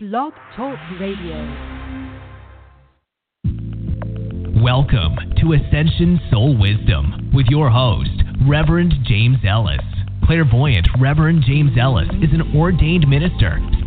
Blog Talk Radio. Welcome to Ascension Soul Wisdom with your host, Reverend James Ellis. Clairvoyant Reverend James Ellis is an ordained minister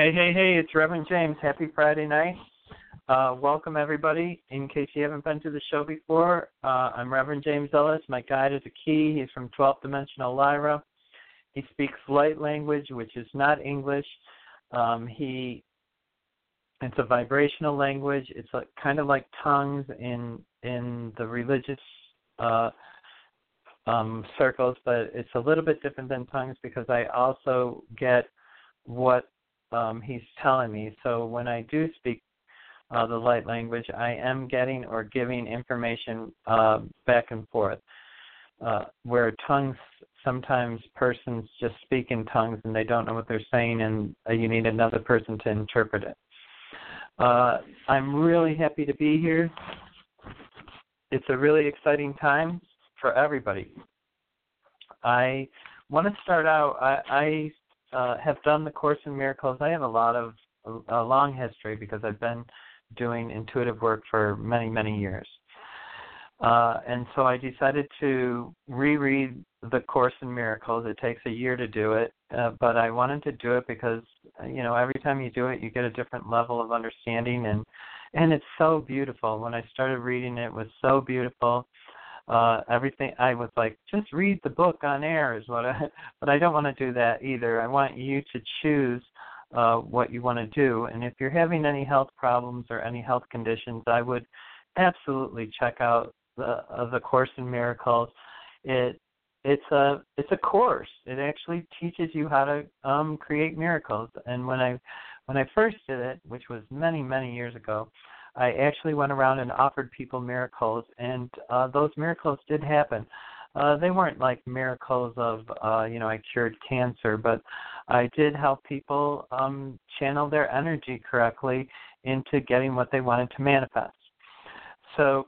Hey, hey, hey, it's Reverend James. Happy Friday night. Uh, welcome, everybody. In case you haven't been to the show before, uh, I'm Reverend James Ellis. My guide is a key. He's from 12th Dimensional Lyra. He speaks light language, which is not English. Um, he it's a vibrational language. It's like, kind of like tongues in in the religious uh, um, circles, but it's a little bit different than tongues because I also get what um, he's telling me. So when I do speak uh, the light language, I am getting or giving information uh, back and forth. Uh, where tongues, sometimes persons just speak in tongues and they don't know what they're saying, and uh, you need another person to interpret it. Uh, I'm really happy to be here. It's a really exciting time for everybody. I want to start out. I, I uh, have done the Course in Miracles, I have a lot of a, a long history because I've been doing intuitive work for many many years. Uh, and so I decided to reread the Course in Miracles. It takes a year to do it, uh, but I wanted to do it because you know every time you do it, you get a different level of understanding, and and it's so beautiful. When I started reading it, it was so beautiful uh everything i was like just read the book on air is what i but i don't want to do that either. I want you to choose uh what you want to do and if you're having any health problems or any health conditions i would absolutely check out the uh, the course in miracles. It it's a it's a course. It actually teaches you how to um create miracles and when i when i first did it which was many many years ago I actually went around and offered people miracles, and uh, those miracles did happen. Uh, they weren't like miracles of, uh, you know, I cured cancer, but I did help people um, channel their energy correctly into getting what they wanted to manifest. So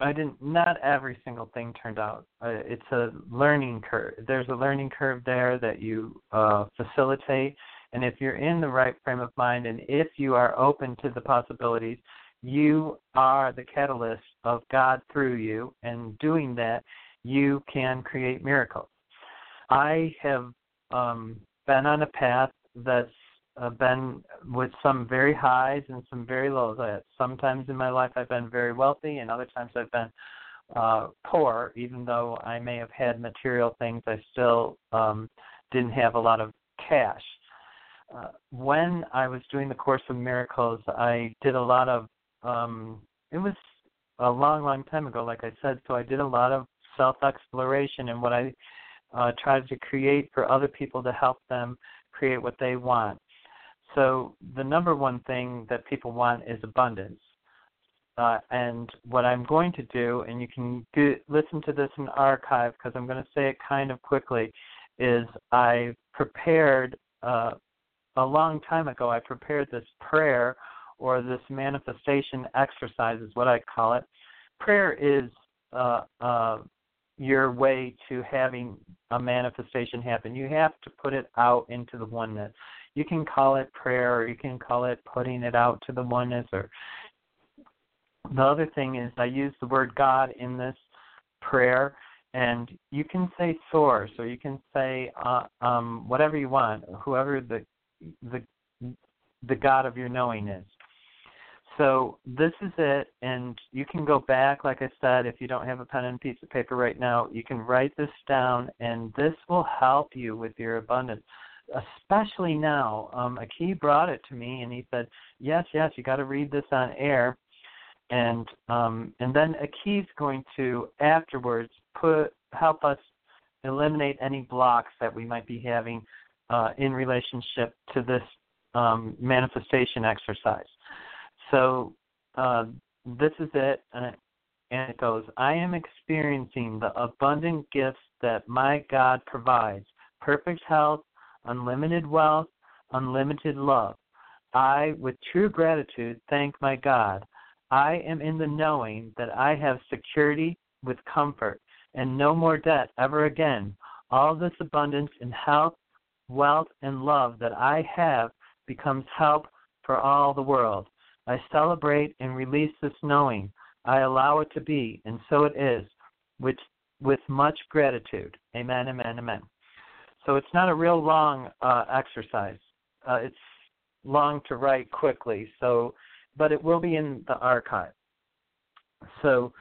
I didn't. Not every single thing turned out. Uh, it's a learning curve. There's a learning curve there that you uh, facilitate and if you're in the right frame of mind and if you are open to the possibilities, you are the catalyst of God through you. And doing that, you can create miracles. I have um, been on a path that's uh, been with some very highs and some very lows. I, sometimes in my life I've been very wealthy, and other times I've been uh, poor. Even though I may have had material things, I still um, didn't have a lot of cash uh, when I was doing the Course of Miracles, I did a lot of. Um, it was a long, long time ago, like I said. So I did a lot of self exploration and what I uh, tried to create for other people to help them create what they want. So the number one thing that people want is abundance. Uh, and what I'm going to do, and you can do, listen to this in archive because I'm going to say it kind of quickly, is I prepared uh, a long time ago, I prepared this prayer or this manifestation exercise, is what I call it. Prayer is uh, uh, your way to having a manifestation happen. You have to put it out into the oneness. You can call it prayer, or you can call it putting it out to the oneness. Or the other thing is, I use the word God in this prayer, and you can say source, or you can say uh, um, whatever you want, whoever the the the God of your knowing is. So this is it, and you can go back, like I said, if you don't have a pen and piece of paper right now, you can write this down, and this will help you with your abundance. Especially now, um, a key brought it to me, and he said, "Yes, yes, you got to read this on air." and um, and then a key is going to afterwards put help us eliminate any blocks that we might be having uh, in relationship to this um, manifestation exercise. So uh, this is it, and it goes. I am experiencing the abundant gifts that my God provides: perfect health, unlimited wealth, unlimited love. I, with true gratitude, thank my God. I am in the knowing that I have security with comfort and no more debt ever again. All this abundance in health, wealth, and love that I have becomes help for all the world. I celebrate and release this knowing. I allow it to be, and so it is, which, with much gratitude. Amen, amen, amen. So it's not a real long uh, exercise. Uh, it's long to write quickly. So, but it will be in the archive. So,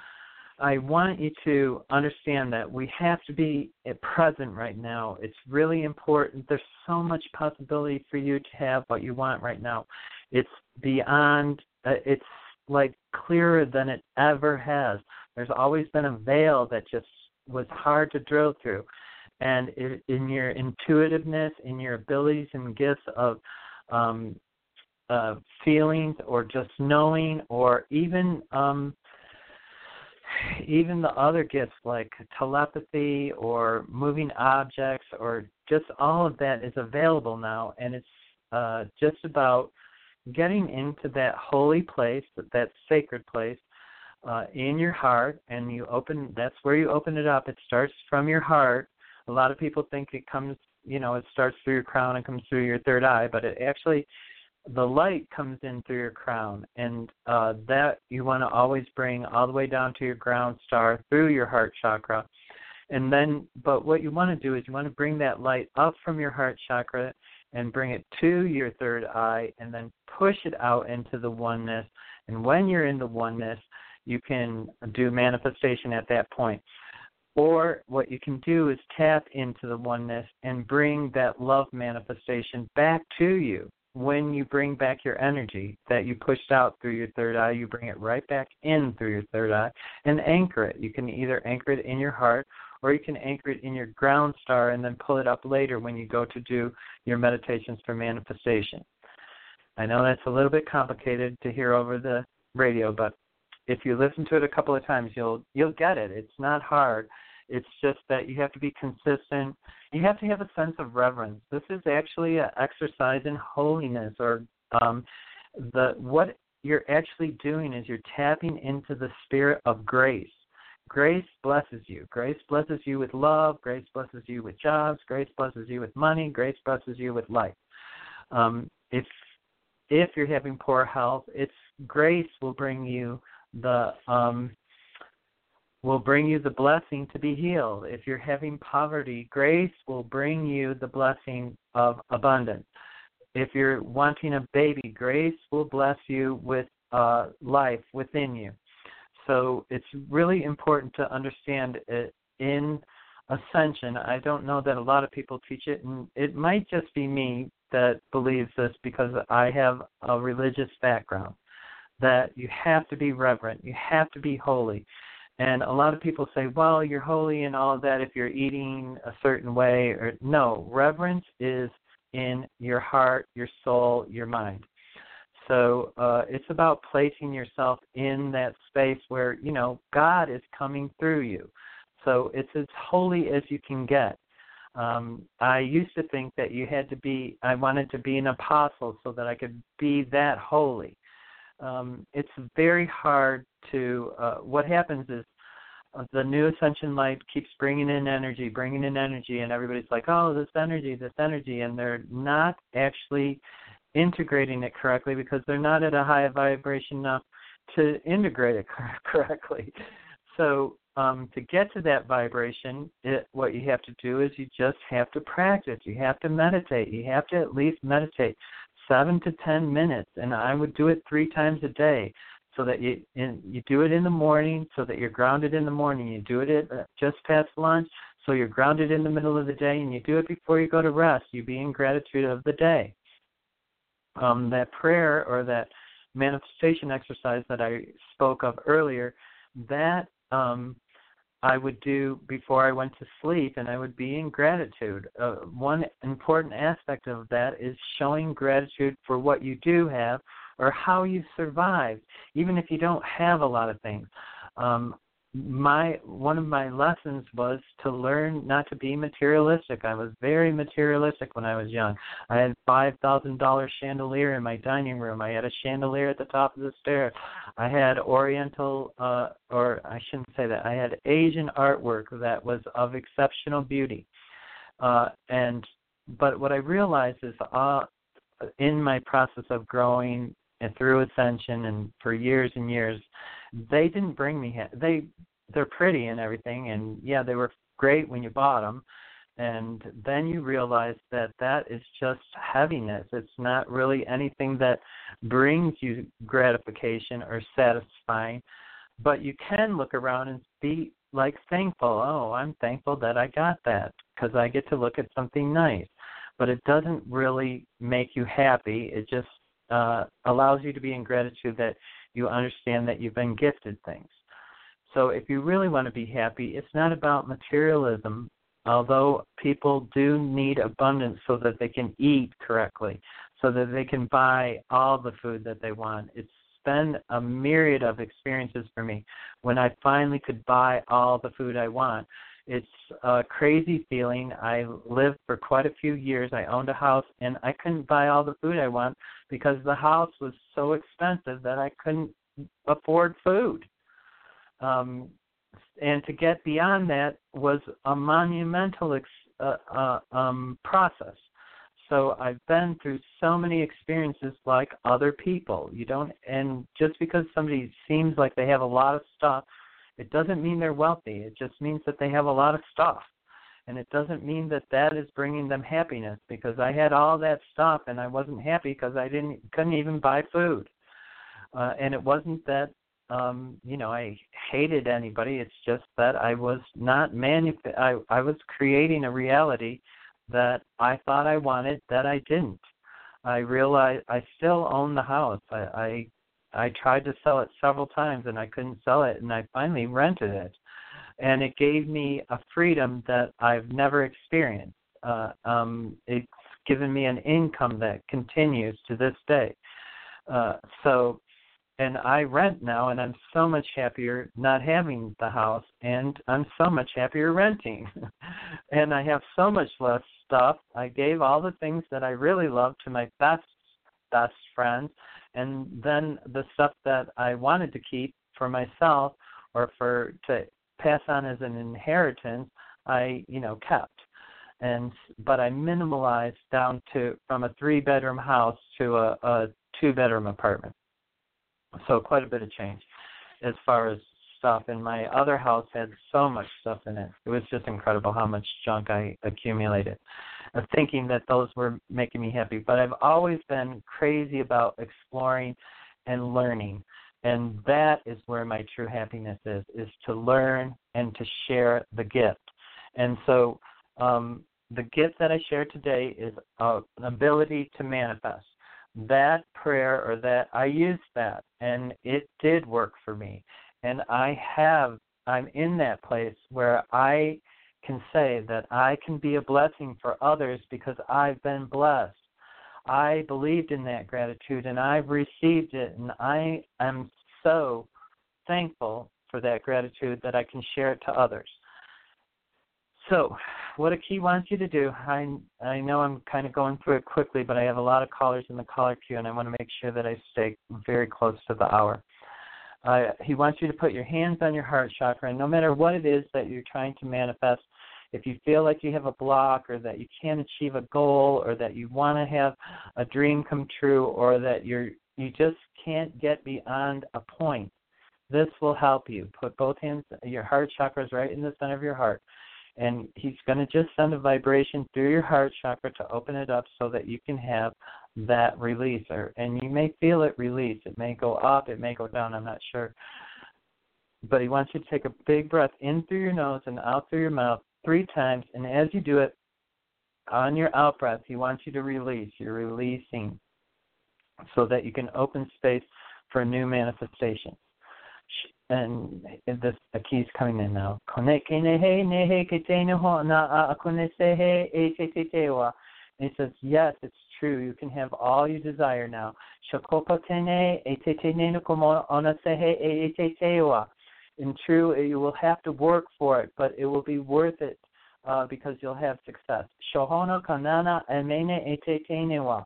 I want you to understand that we have to be at present right now. It's really important. There's so much possibility for you to have what you want right now. It's beyond, uh, it's like clearer than it ever has. There's always been a veil that just was hard to drill through. And in your intuitiveness, in your abilities and gifts of um, uh, feelings or just knowing or even um, even the other gifts like telepathy or moving objects or just all of that is available now. And it's uh, just about getting into that holy place that, that sacred place uh, in your heart. And you open that's where you open it up. It starts from your heart. A lot of people think it comes you know it starts through your crown and comes through your third eye but it actually the light comes in through your crown, and uh, that you want to always bring all the way down to your ground star through your heart chakra. And then, but what you want to do is you want to bring that light up from your heart chakra and bring it to your third eye, and then push it out into the oneness. And when you're in the oneness, you can do manifestation at that point. Or what you can do is tap into the oneness and bring that love manifestation back to you when you bring back your energy that you pushed out through your third eye, you bring it right back in through your third eye and anchor it. You can either anchor it in your heart or you can anchor it in your ground star and then pull it up later when you go to do your meditations for manifestation. I know that's a little bit complicated to hear over the radio, but if you listen to it a couple of times, you'll you'll get it. It's not hard. It's just that you have to be consistent. You have to have a sense of reverence. This is actually an exercise in holiness, or um, the what you're actually doing is you're tapping into the spirit of grace. Grace blesses you. Grace blesses you with love. Grace blesses you with jobs. Grace blesses you with money. Grace blesses you with life. Um, if if you're having poor health, it's grace will bring you the um, will bring you the blessing to be healed. If you're having poverty, grace will bring you the blessing of abundance. If you're wanting a baby, grace will bless you with uh, life within you. So it's really important to understand it in ascension. I don't know that a lot of people teach it, and it might just be me that believes this because I have a religious background. That you have to be reverent, you have to be holy and a lot of people say, well, you're holy and all of that if you're eating a certain way. Or no, reverence is in your heart, your soul, your mind. So uh, it's about placing yourself in that space where you know God is coming through you. So it's as holy as you can get. Um, I used to think that you had to be. I wanted to be an apostle so that I could be that holy um, it's very hard to. Uh, what happens is uh, the new ascension light keeps bringing in energy, bringing in energy, and everybody's like, "Oh, this energy, this energy," and they're not actually integrating it correctly because they're not at a high vibration enough to integrate it correctly. So um, to get to that vibration, it, what you have to do is you just have to practice. You have to meditate. You have to at least meditate seven to ten minutes, and I would do it three times a day, so that you you do it in the morning, so that you're grounded in the morning. You do it at uh, just past lunch, so you're grounded in the middle of the day, and you do it before you go to rest. You be in gratitude of the day. Um, that prayer or that manifestation exercise that I spoke of earlier, that um, I would do before I went to sleep, and I would be in gratitude. Uh, one important aspect of that is showing gratitude for what you do have or how you survived, even if you don't have a lot of things. Um, my one of my lessons was to learn not to be materialistic. I was very materialistic when I was young. I had five thousand dollar chandelier in my dining room. I had a chandelier at the top of the stairs. I had Oriental, uh, or I shouldn't say that. I had Asian artwork that was of exceptional beauty. Uh, and but what I realized is, uh, in my process of growing and through ascension and for years and years they didn't bring me ha- they they're pretty and everything and yeah they were great when you bought them and then you realize that that is just heaviness. It's not really anything that brings you gratification or satisfying. But you can look around and be like thankful. Oh i'm thankful that i got that because i get to look at something nice. But it doesn't really make you happy. It just uh, allows you to be in gratitude that you understand that you've been gifted things. So if you really want to be happy, it's not about materialism, although people do need abundance so that they can eat correctly, so that they can buy all the food that they want. It's been a myriad of experiences for me when I finally could buy all the food I want. It's a crazy feeling. I lived for quite a few years. I owned a house and I couldn't buy all the food I want because the house was so expensive that I couldn't afford food. Um, and to get beyond that was a monumental ex- uh, uh, um, process. So I've been through so many experiences like other people. You don't, and just because somebody seems like they have a lot of stuff, it doesn't mean they're wealthy. It just means that they have a lot of stuff and it doesn't mean that that is bringing them happiness because I had all that stuff and I wasn't happy because I didn't couldn't even buy food. Uh, and it wasn't that um you know I hated anybody it's just that I was not manuf- I I was creating a reality that I thought I wanted that I didn't. I realized I still own the house. I I I tried to sell it several times and I couldn't sell it and I finally rented it and it gave me a freedom that I've never experienced. Uh, um, it's given me an income that continues to this day. Uh, so, and I rent now, and I'm so much happier not having the house, and I'm so much happier renting. and I have so much less stuff. I gave all the things that I really love to my best best friends, and then the stuff that I wanted to keep for myself or for to pass on as an inheritance, I you know kept, and but I minimalized down to from a three bedroom house to a, a two bedroom apartment. So quite a bit of change as far as stuff. And my other house had so much stuff in it. It was just incredible how much junk I accumulated. Of thinking that those were making me happy. But I've always been crazy about exploring and learning and that is where my true happiness is is to learn and to share the gift and so um, the gift that i share today is uh, an ability to manifest that prayer or that i used that and it did work for me and i have i'm in that place where i can say that i can be a blessing for others because i've been blessed I believed in that gratitude and I've received it and I am so thankful for that gratitude that I can share it to others. So, what a key wants you to do, I I know I'm kind of going through it quickly, but I have a lot of callers in the caller queue, and I want to make sure that I stay very close to the hour. Uh, he wants you to put your hands on your heart chakra, and no matter what it is that you're trying to manifest, if you feel like you have a block or that you can't achieve a goal or that you want to have a dream come true or that you're you just can't get beyond a point this will help you. Put both hands your heart chakras right in the center of your heart. And he's going to just send a vibration through your heart chakra to open it up so that you can have that release. Or and you may feel it release. It may go up it may go down i'm not sure. But he wants you to take a big breath in through your nose and out through your mouth three times, and as you do it, on your out breath, he wants you to release. You're releasing. so that you can open space for new manifestation. And the is coming in now. And he says, Yes, it's true. You can have all you desire now. In true, you will have to work for it, but it will be worth it uh, because you'll have success. Shohono kanana emene etetenewa.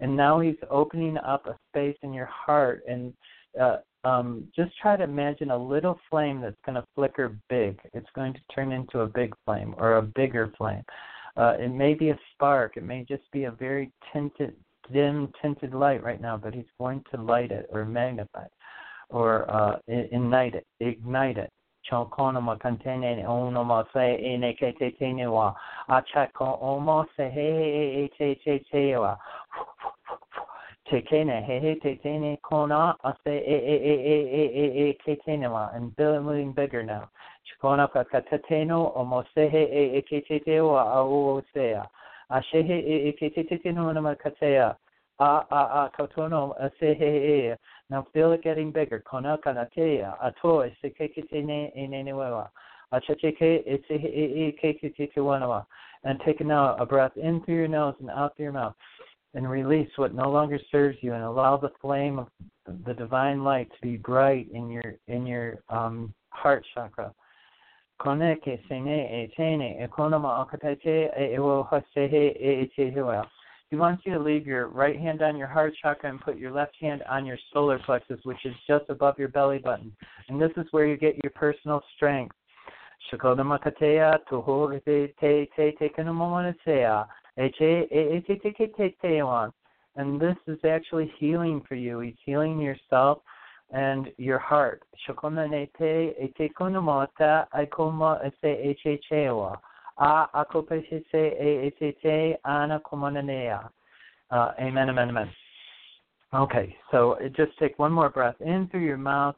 And now he's opening up a space in your heart and uh, um, just try to imagine a little flame that's going to flicker big. It's going to turn into a big flame or a bigger flame. Uh, it may be a spark. It may just be a very tinted, dim tinted light right now, but he's going to light it or magnify it or uh, ignite it. Ignite it. Chokono kantene onoma se ene ke te tene acha ko omo se he he he te te te wa he he kona e e e e e e e and bigger now Chikona ka katateno o mosehe e e ke te te o a o o sea. A shehe e e ke te te te no katea. Ah, ah, ah, kautono, sehehe, now feel getting bigger. Kona kanatea, atoe, sekekitene, enenewewa, achacheke, esehehe, kekititewanawa. And take now a breath in through your nose and out through your mouth, and release what no longer serves you, and allow the flame of the divine light to be bright in your in your um, heart chakra. Koneke, sene, etene, ekonoma, akatete, ewo, hasehe, etehewa. He wants you to leave your right hand on your heart chakra and put your left hand on your solar plexus, which is just above your belly button. And this is where you get your personal strength. Shakoda makatea toho te te te te And this is actually healing for you. He's healing yourself and your heart. A akopese e etete ana komonanea. Uh, amen, amen, amen. Okay, so just take one more breath in through your mouth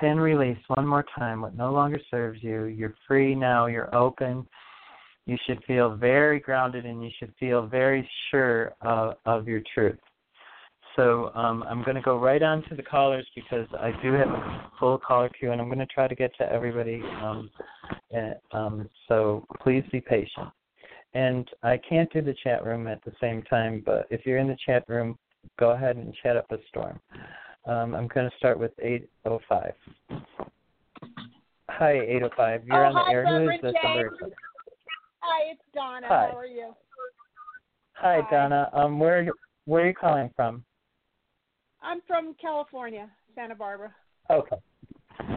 and release one more time what no longer serves you. You're free now, you're open. You should feel very grounded and you should feel very sure of, of your truth. So um, I'm going to go right on to the callers because I do have a full caller queue, and I'm going to try to get to everybody. Um, and, um, so please be patient. And I can't do the chat room at the same time, but if you're in the chat room, go ahead and chat up a storm. Um, I'm going to start with 805. Hi, 805. You're oh, on the hi, air. Who is this? Hi, it's Donna. Hi. How are you? Hi, Hi. Donna. Um, where where are you calling from? I'm from California, Santa Barbara. Okay.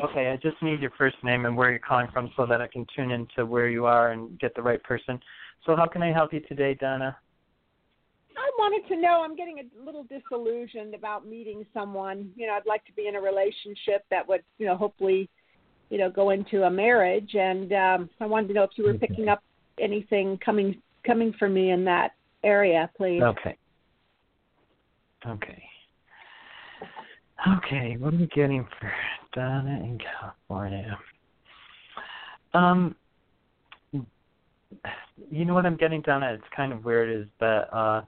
Okay, I just need your first name and where you're calling from so that I can tune into where you are and get the right person. So how can I help you today, Donna? I wanted to know, I'm getting a little disillusioned about meeting someone. You know, I'd like to be in a relationship that would, you know, hopefully, you know, go into a marriage and um I wanted to know if you were picking up anything coming coming for me in that area, please. Okay. Okay. Okay, what are we getting for Donna in California? Um, you know what I'm getting, Donna? It's kind of weird, is that uh,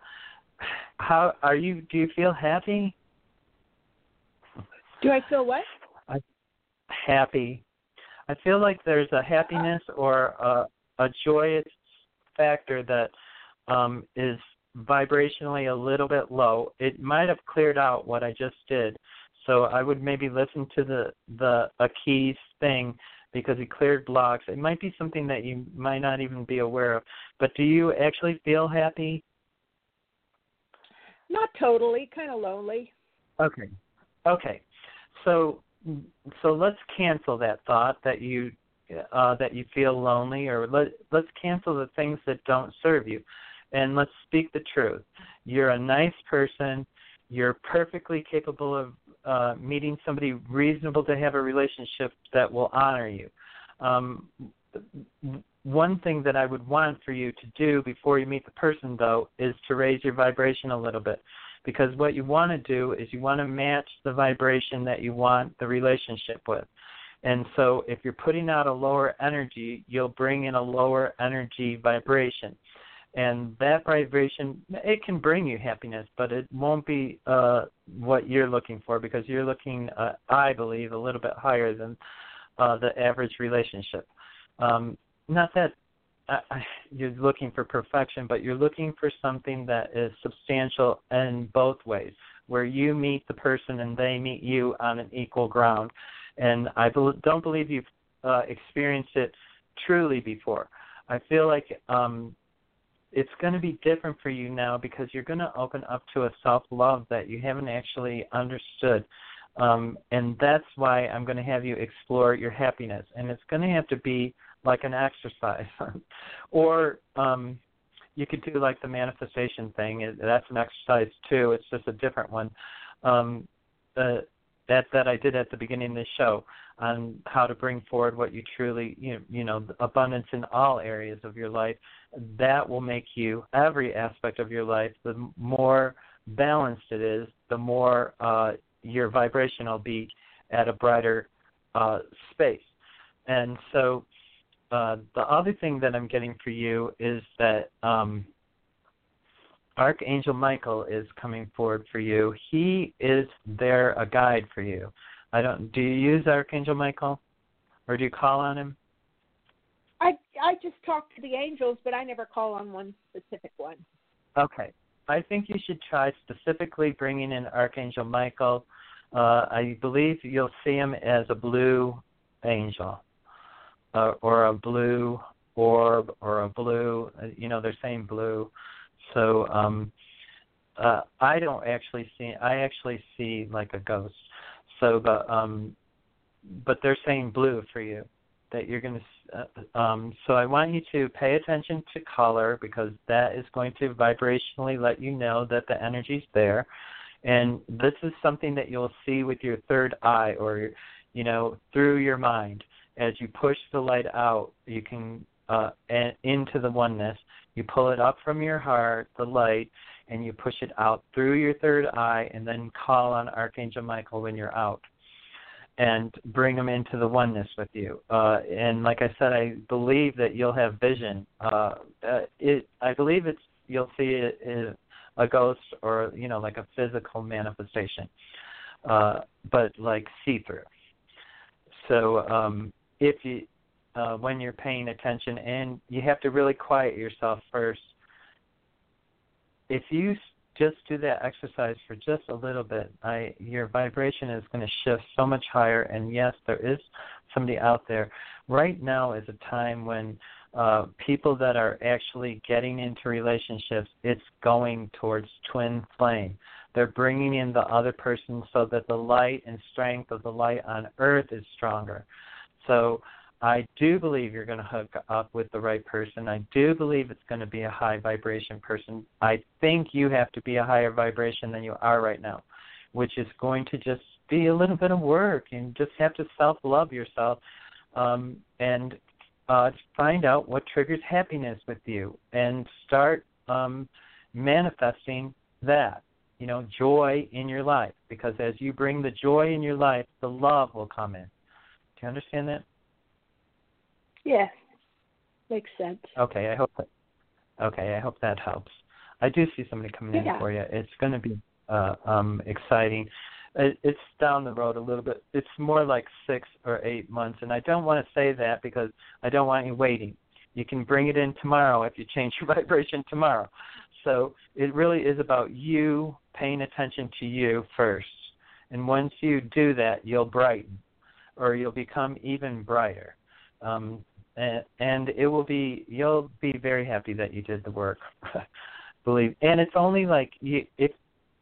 how are you? Do you feel happy? Do I feel what? I, happy. I feel like there's a happiness or a, a joyous factor that um, is vibrationally a little bit low. It might have cleared out what I just did, so I would maybe listen to the the a keys thing because he cleared blocks. It might be something that you might not even be aware of. But do you actually feel happy? Not totally, kind of lonely. Okay. Okay. So so let's cancel that thought that you uh, that you feel lonely, or let let's cancel the things that don't serve you, and let's speak the truth. You're a nice person. You're perfectly capable of uh, meeting somebody reasonable to have a relationship that will honor you. Um, one thing that I would want for you to do before you meet the person, though, is to raise your vibration a little bit. Because what you want to do is you want to match the vibration that you want the relationship with. And so if you're putting out a lower energy, you'll bring in a lower energy vibration. And that vibration it can bring you happiness but it won't be uh what you're looking for because you're looking uh, i believe a little bit higher than uh the average relationship. Um not that uh, you're looking for perfection but you're looking for something that is substantial in both ways where you meet the person and they meet you on an equal ground. And i don't believe you've uh experienced it truly before. I feel like um it's going to be different for you now because you're going to open up to a self love that you haven't actually understood. Um, and that's why I'm going to have you explore your happiness. And it's going to have to be like an exercise. or um, you could do like the manifestation thing. That's an exercise too. It's just a different one. Um, uh, that that I did at the beginning of the show on how to bring forward what you truly you know, you know abundance in all areas of your life. That will make you every aspect of your life the more balanced it is the more uh your vibration will be at a brighter uh space. And so uh the other thing that I'm getting for you is that um Archangel Michael is coming forward for you. He is there a guide for you. I don't do you use Archangel Michael? Or do you call on him? I I just talk to the angels, but I never call on one specific one. Okay. I think you should try specifically bringing in Archangel Michael. Uh, I believe you'll see him as a blue angel, uh, or a blue orb, or a blue. You know, they're saying blue. So um, uh, I don't actually see. I actually see like a ghost. So, but um, but they're saying blue for you that you're going to. Uh, um, so I want you to pay attention to color because that is going to vibrationally let you know that the energy's there. And this is something that you'll see with your third eye or, you know, through your mind. As you push the light out, you can uh, into the oneness. You pull it up from your heart, the light, and you push it out through your third eye, and then call on Archangel Michael when you're out, and bring him into the oneness with you. Uh, and like I said, I believe that you'll have vision. Uh, uh, it, I believe it's you'll see it, it, a ghost or you know like a physical manifestation, uh, but like see through. So um, if you uh, when you're paying attention, and you have to really quiet yourself first. If you just do that exercise for just a little bit, I your vibration is going to shift so much higher. And yes, there is somebody out there. Right now is a time when uh, people that are actually getting into relationships, it's going towards twin flame. They're bringing in the other person so that the light and strength of the light on earth is stronger. So I do believe you're going to hook up with the right person. I do believe it's going to be a high vibration person. I think you have to be a higher vibration than you are right now, which is going to just be a little bit of work. You just have to self love yourself um, and uh, find out what triggers happiness with you and start um, manifesting that. You know, joy in your life. Because as you bring the joy in your life, the love will come in. Do you understand that? Yes, makes sense. Okay, I hope that. Okay, I hope that helps. I do see somebody coming yeah. in for you. It's going to be uh, um, exciting. It, it's down the road a little bit. It's more like six or eight months, and I don't want to say that because I don't want you waiting. You can bring it in tomorrow if you change your vibration tomorrow. So it really is about you paying attention to you first. And once you do that, you'll brighten or you'll become even brighter. Um, and, it will be you'll be very happy that you did the work. Believe, and it's only like you if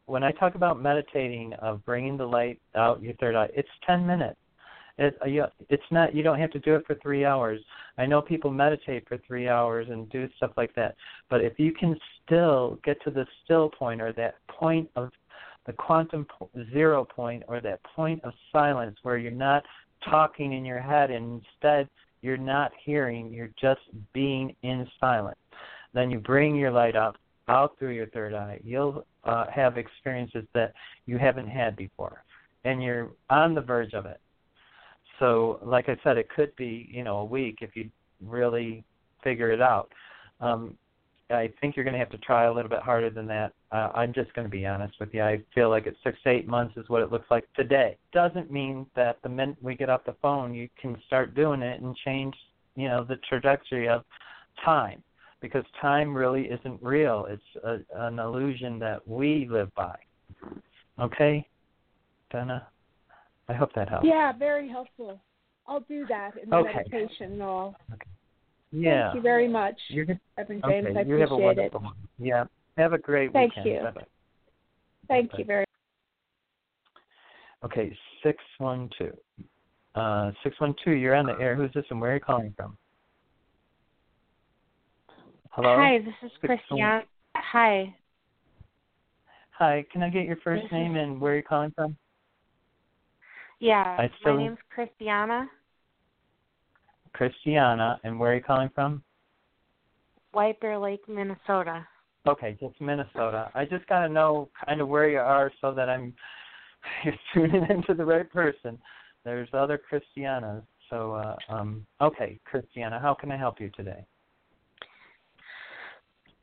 when I talk about meditating of bringing the light out your third eye, it's ten minutes. It, uh, it's not you don't have to do it for three hours. I know people meditate for three hours and do stuff like that, but if you can still get to the still point or that point of the quantum zero point or that point of silence where you're not talking in your head and instead you're not hearing, you're just being in silence. Then you bring your light up out through your third eye. You'll uh, have experiences that you haven't had before, and you're on the verge of it. So, like I said, it could be you know a week if you really figure it out. Um, I think you're going to have to try a little bit harder than that. Uh, I'm just going to be honest with you. I feel like it's six to eight months is what it looks like today. Doesn't mean that the minute we get off the phone, you can start doing it and change, you know, the trajectory of time, because time really isn't real. It's a, an illusion that we live by. Okay, Donna. I hope that helps. Yeah, very helpful. I'll do that in the Okay. meditation and all. Yeah. Thank you very much, You're good. Reverend Okay. James. I you have a appreciate it. one. Yeah. Have a great Thank weekend. you. Bye-bye. Thank Bye. you very much. Okay, six one two. Uh, six one two. You're on the air. Who's this, and where are you calling from? Hello. Hi, this is Six Christiana. Hi. Hi. Can I get your first name and where are you calling from? Yeah, I still- my name's Christiana. Christiana, and where are you calling from? White Bear Lake, Minnesota. Okay, just Minnesota. I just gotta know kind of where you are so that I'm you're tuning into the right person. There's other Christianas, so uh, um, okay, Christiana, how can I help you today?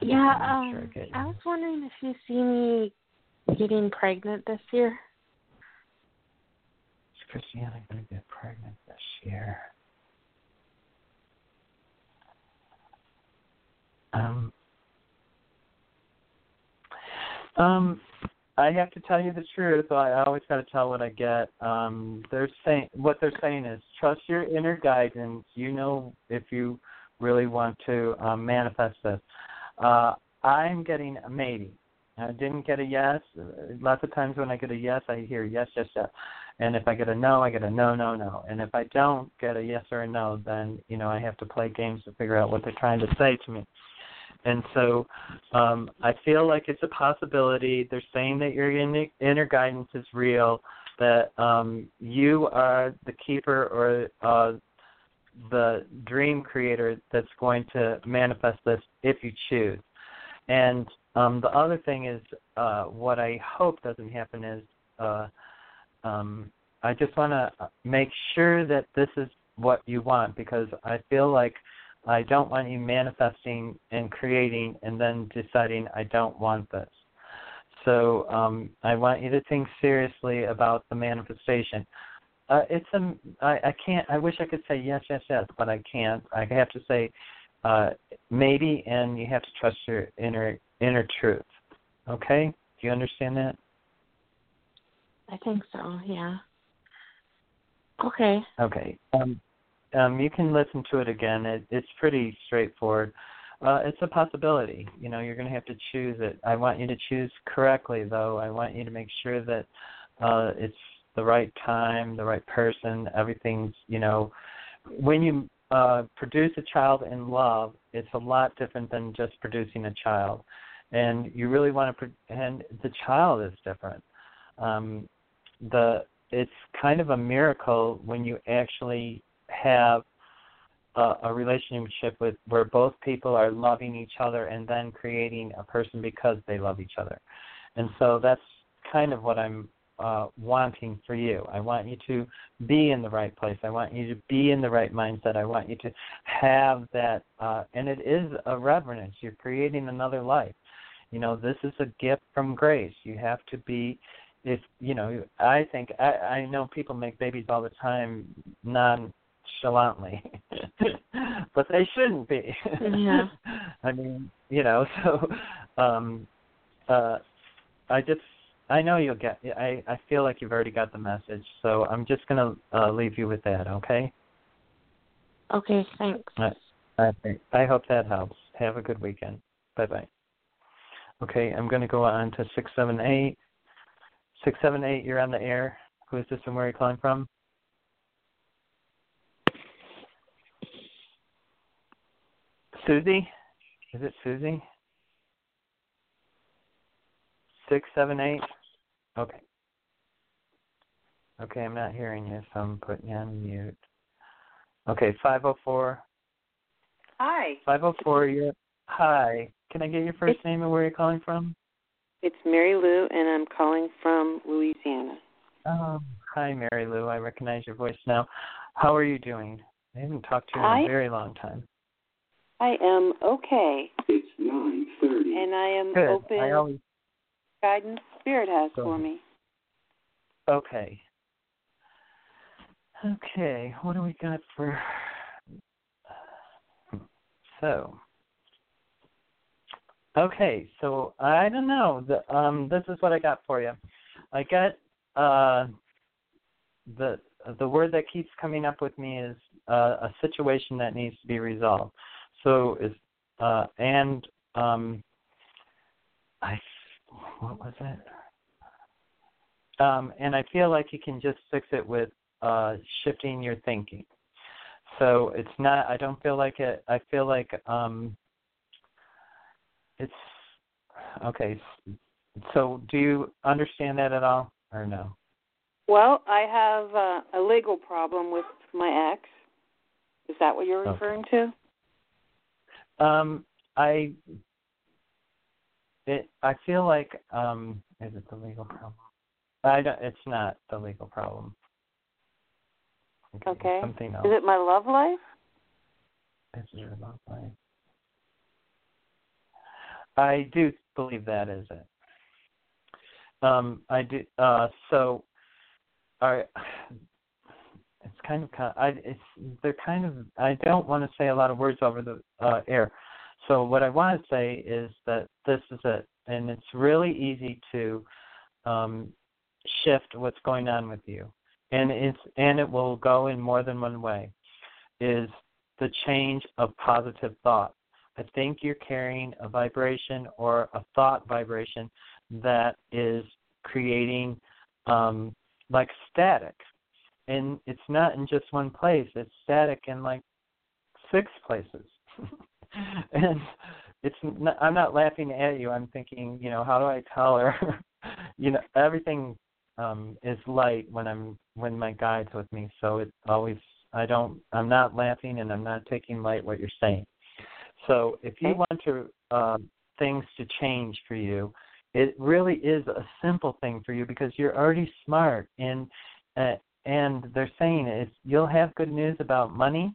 Yeah, I'm sure um, I. I was wondering if you see me getting pregnant this year. Is Christiana going to get pregnant this year? Um, um, I have to tell you the truth. I always got to tell what I get. Um, they're saying what they're saying is trust your inner guidance. You know if you really want to um, manifest this. Uh, I'm getting a maybe. I didn't get a yes. Lots of times when I get a yes, I hear yes, yes, yes. And if I get a no, I get a no, no, no. And if I don't get a yes or a no, then you know I have to play games to figure out what they're trying to say to me. And so um, I feel like it's a possibility. They're saying that your inner, guidance is real, that um, you are the keeper or uh, the dream creator that's going to manifest this if you choose. And um, the other thing is, uh, what I hope doesn't happen is, uh, um, I just want to make sure that this is what you want because I feel like I don't want you manifesting and creating and then deciding I don't want this. So um, I want you to think seriously about the manifestation. Uh, it's a I, I can't. I wish I could say yes, yes, yes, but I can't. I have to say uh, maybe, and you have to trust your inner inner truth. Okay? Do you understand that? I think so, yeah. Okay. Okay. Um, um, you can listen to it again. It, it's pretty straightforward. Uh, it's a possibility. You know, you're going to have to choose it. I want you to choose correctly, though. I want you to make sure that uh, it's the right time, the right person. Everything's, you know, when you uh, produce a child in love, it's a lot different than just producing a child. And you really want to, pro- and the child is different. Um, the it's kind of a miracle when you actually have a, a relationship with where both people are loving each other and then creating a person because they love each other. And so that's kind of what I'm uh, wanting for you. I want you to be in the right place. I want you to be in the right mindset. I want you to have that, uh, and it is a reverence. You're creating another life. You know, this is a gift from grace. You have to be if you know i think i i know people make babies all the time nonchalantly but they shouldn't be Yeah. i mean you know so um uh i just i know you'll get i i feel like you've already got the message so i'm just going to uh leave you with that okay Okay, thanks. I, I I hope that helps. Have a good weekend. Bye bye. Okay, I'm going to go on to six seven eight. Six seven eight. You're on the air. Who is this and where are you calling from? Susie? Is it Susie? Six seven eight. Okay. Okay, I'm not hearing you, so I'm putting you on mute. Okay, five oh four. Hi, Five oh four. You're hi. Can I get your first name and where you're calling from? it's Mary Lou, and I'm calling from Louisiana. Um, hi, Mary Lou. I recognize your voice now. How are you doing? I haven't talked to you in I- a very long time. I am okay. It's nine thirty. and I am Good. open I always guidance Spirit has Go for ahead. me. okay. Okay, what do we got for so Okay, so I don't know. The, um, this is what I got for you. I got uh, the the word that keeps coming up with me is uh, a situation that needs to be resolved. So is uh, and um, I what was it? Um, and I feel like you can just fix it with uh, shifting your thinking. So it's not. I don't feel like it. I feel like um, it's okay. So do you understand that at all, or no? Well, I have uh, a legal problem with my ex. Is that what you're Okay. referring to? Um, I it I feel like um is it the legal problem? I don't, it's not the legal problem. Okay. Something else. Is it my love life? Is your love life? I do believe that is it. Um, I do. Uh, so, I. It's kind of, I. It's they're kind of. I don't want to say a lot of words over the uh, air. So what I want to say is that this is it, and it's really easy to um, shift what's going on with you, and it's and it will go in more than one way. Is the change of positive thought. I think you're carrying a vibration or a thought vibration that is creating um, like static. And it's not in just one place, it's static in like six places. and it's not, I'm not laughing at you. I'm thinking, you know, how do I tell her? you know, everything um is light when I'm when my guide's with me, so it always I don't I'm not laughing and I'm not taking light what you're saying. So if you want to um things to change for you, it really is a simple thing for you because you're already smart and uh, and they're saying is you'll have good news about money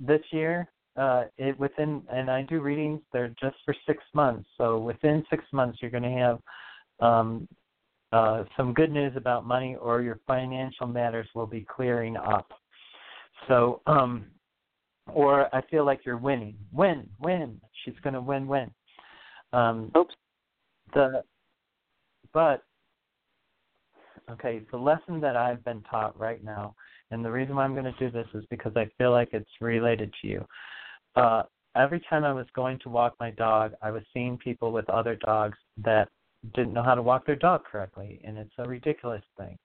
this year uh it within and I do readings they're just for 6 months. So within 6 months you're going to have um uh some good news about money or your financial matters will be clearing up. So um or I feel like you're winning. Win win. She's going to win win. Um Oops. the but okay the lesson that i've been taught right now and the reason why i'm going to do this is because i feel like it's related to you. Uh every time i was going to walk my dog i was seeing people with other dogs that didn't know how to walk their dog correctly and it's a ridiculous thing.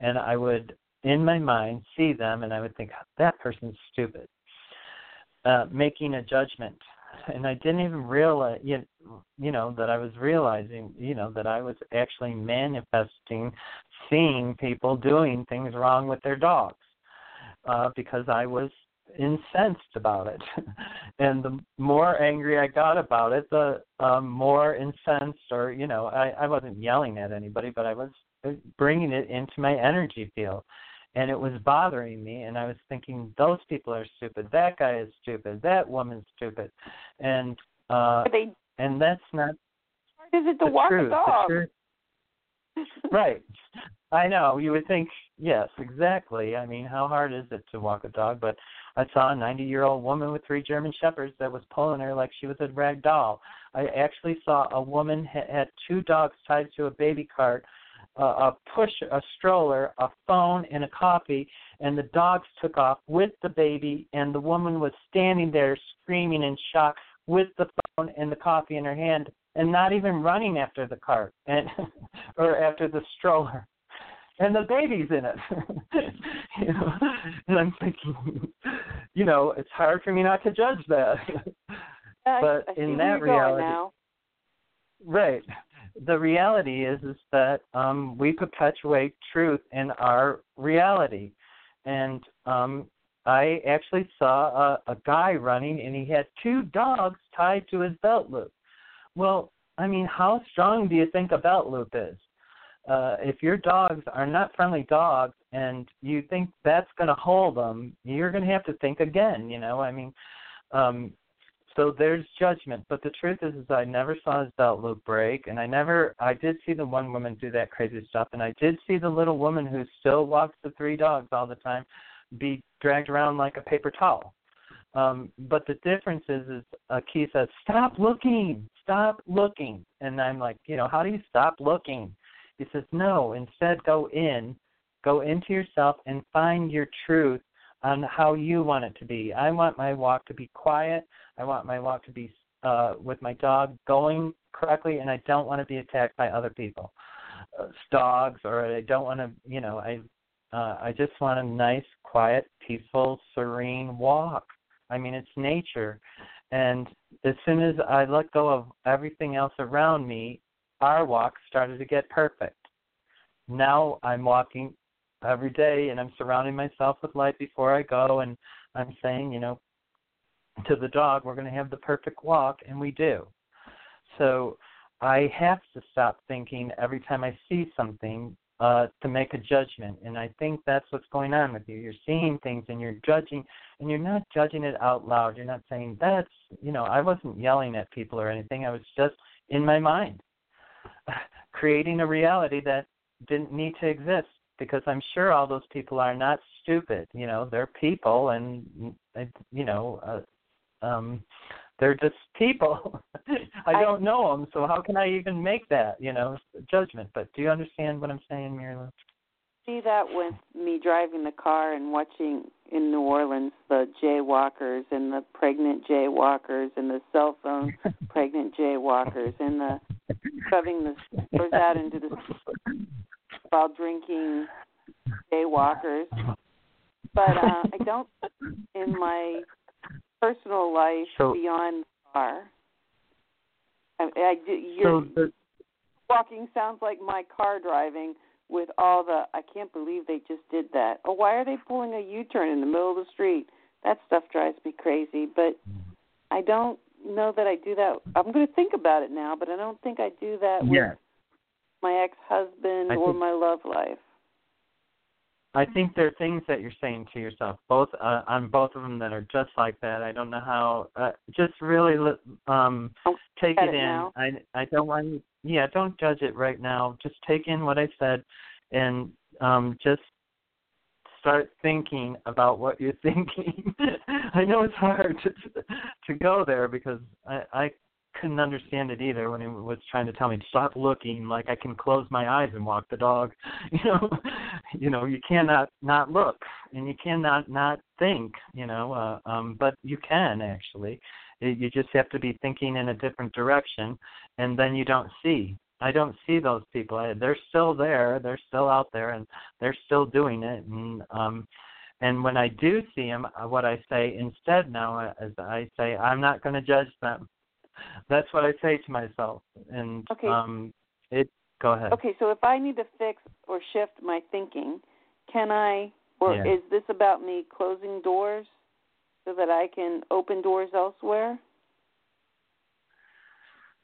And i would in my mind see them and i would think that person's stupid. Uh making a judgment and I didn't even realize, you know, that I was realizing, you know, that I was actually manifesting, seeing people doing things wrong with their dogs, uh, because I was incensed about it, and the more angry I got about it, the um, more incensed, or you know, I I wasn't yelling at anybody, but I was bringing it into my energy field and it was bothering me and i was thinking those people are stupid. That guy is stupid. That woman's stupid. And uh they and that's not hard is it to walk truth. A dog? right. I know. You would think yes exactly. I mean how hard is it to walk a dog? But i saw a ninety year old woman with three german shepherds that was pulling her like she was a rag doll. I actually saw a woman ha- had two dogs tied to a baby cart uh, a push a stroller, a phone, and a coffee, and the dogs took off with the baby, and the woman was standing there screaming in shock with the phone and the coffee in her hand, and not even running after the cart and or after the stroller. And the baby's in it. you know, and I'm thinking, you know, it's hard for me not to judge that. Yeah, I- but I in that reality-. Right. The reality is is that um, we perpetuate truth in our reality, and um, I actually saw a, a guy running, and he had two dogs tied to his belt loop. Well, I mean, how strong do you think a belt loop is? Uh, if your dogs are not friendly dogs, and you think that's going to hold them, you're going to have to think again. You know, I mean, um, so there's judgment, but the truth is, is I never saw his belt loop break, and I never, I did see the one woman do that crazy stuff, and I did see the little woman who still walks the three dogs all the time be dragged around like a paper towel. Um, but the difference is, is uh, Keith says, "Stop looking, stop looking," and I'm like, you know, how do you stop looking? He says, "No, instead go in, go into yourself and find your truth on how you want it to be. I want my walk to be quiet. I want my walk to be uh, with my dog going correctly, and I don't want to be attacked by other people, uh, dogs, or I don't want to, you know, I, uh, I just want a nice, quiet, peaceful, serene walk. I mean, it's nature, and as soon as I let go of everything else around me, our walk started to get perfect. Now I'm walking every day and I'm surrounding myself with light before I go and I'm saying, you know, to the dog, we're going to have the perfect walk and we do. So I have to stop thinking every time I see something uh, to make a judgment. And I think that's what's going on with you. You're seeing things and you're judging, and you're not judging it out loud. You're not saying, that's, you know, I wasn't yelling at people or anything. I was just in my mind, creating a reality that didn't need to exist because I'm sure all those people are not stupid. You know, they're people, and you know, uh, um, they're just people. I don't know them, so how can I even make that you know judgment? But do you understand what I'm saying, Mary See that with me driving the car and watching in New Orleans the jaywalkers and the pregnant jaywalkers and the cell phone pregnant jaywalkers and the shoving the stores out into the while drinking jaywalkers. But uh, I don't in my personal life so, beyond the car. I, I your so the, walking sounds like my car driving with all the. I can't believe they just did that. Oh, why are they pulling a U-turn in the middle of the street? That stuff drives me crazy. But I don't know that I do that. I'm going to think about it now, but I don't think I do that with my ex-husband or my love life. I think there are things that you're saying to yourself, both uh, on both of them that are just like that. I don't know how. Uh, just really um take it, it, in. Now. I I don't want. Yeah, don't judge it right now. Just take in what I said, and um just start thinking about what you're thinking. I know it's hard to to go there because I I couldn't understand it either when he was trying to tell me stop looking like I can close my eyes and walk the dog. You know, you know, you cannot not look and you cannot not think, you know, uh, um but you can actually. You just have to be thinking in a different direction and then you don't see. I don't see those people. I, they're still there. They're still out there and they're still doing it and um and when I do see them, uh, what I say instead now is I say, I'm not going to judge them that's what I say to myself. And okay. um it go ahead. Okay, so if I need to fix or shift my thinking, can I or yeah. is this about me closing doors so that I can open doors elsewhere?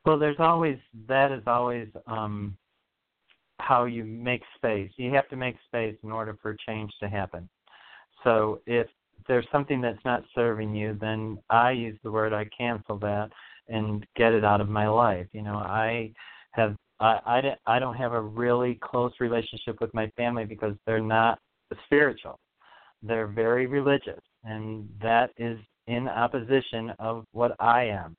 Well, there's always that is always um how you make space. You have to make space in order for change to happen. So if there's something that's not serving you, then I use the word I cancel that and get it out of my life. You know, I have I I, I don't have a really close relationship with my family because they're not spiritual. They're very religious, and that is in opposition of what I am.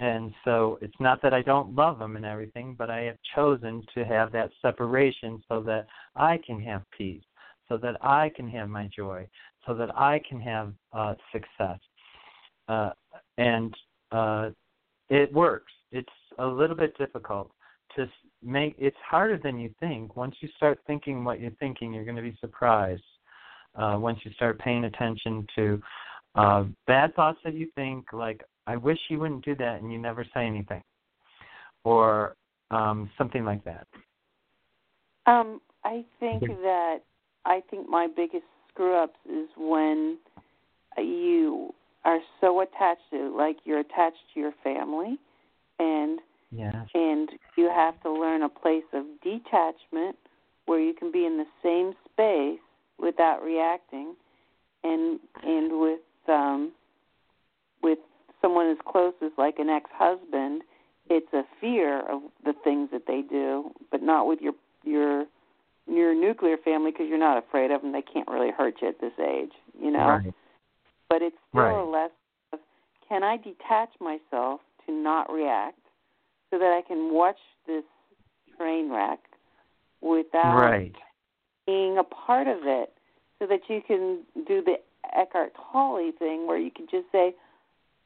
And so it's not that I don't love them and everything, but I have chosen to have that separation so that I can have peace, so that I can have my joy, so that I can have uh, success. Uh, and uh, it works. It's a little bit difficult to make. It's harder than you think. Once you start thinking what you're thinking, you're going to be surprised. Uh, once you start paying attention to uh, bad thoughts that you think, like "I wish you wouldn't do that," and you never say anything, or um, something like that. Um, I think that I think my biggest screw ups is when you are so attached to like you're attached to your family and yes. and you have to learn a place of detachment where you can be in the same space without reacting and and with um with someone as close as like an ex-husband, it's a fear of the things that they do, but not with your your your nuclear family because you're not afraid of them. They can't really hurt you at this age, you know. Right. But it's still Right. a less of can I detach myself to not react so that I can watch this train wreck without Right. being a part of it so that you can do the Eckhart Tolle thing where you can just say,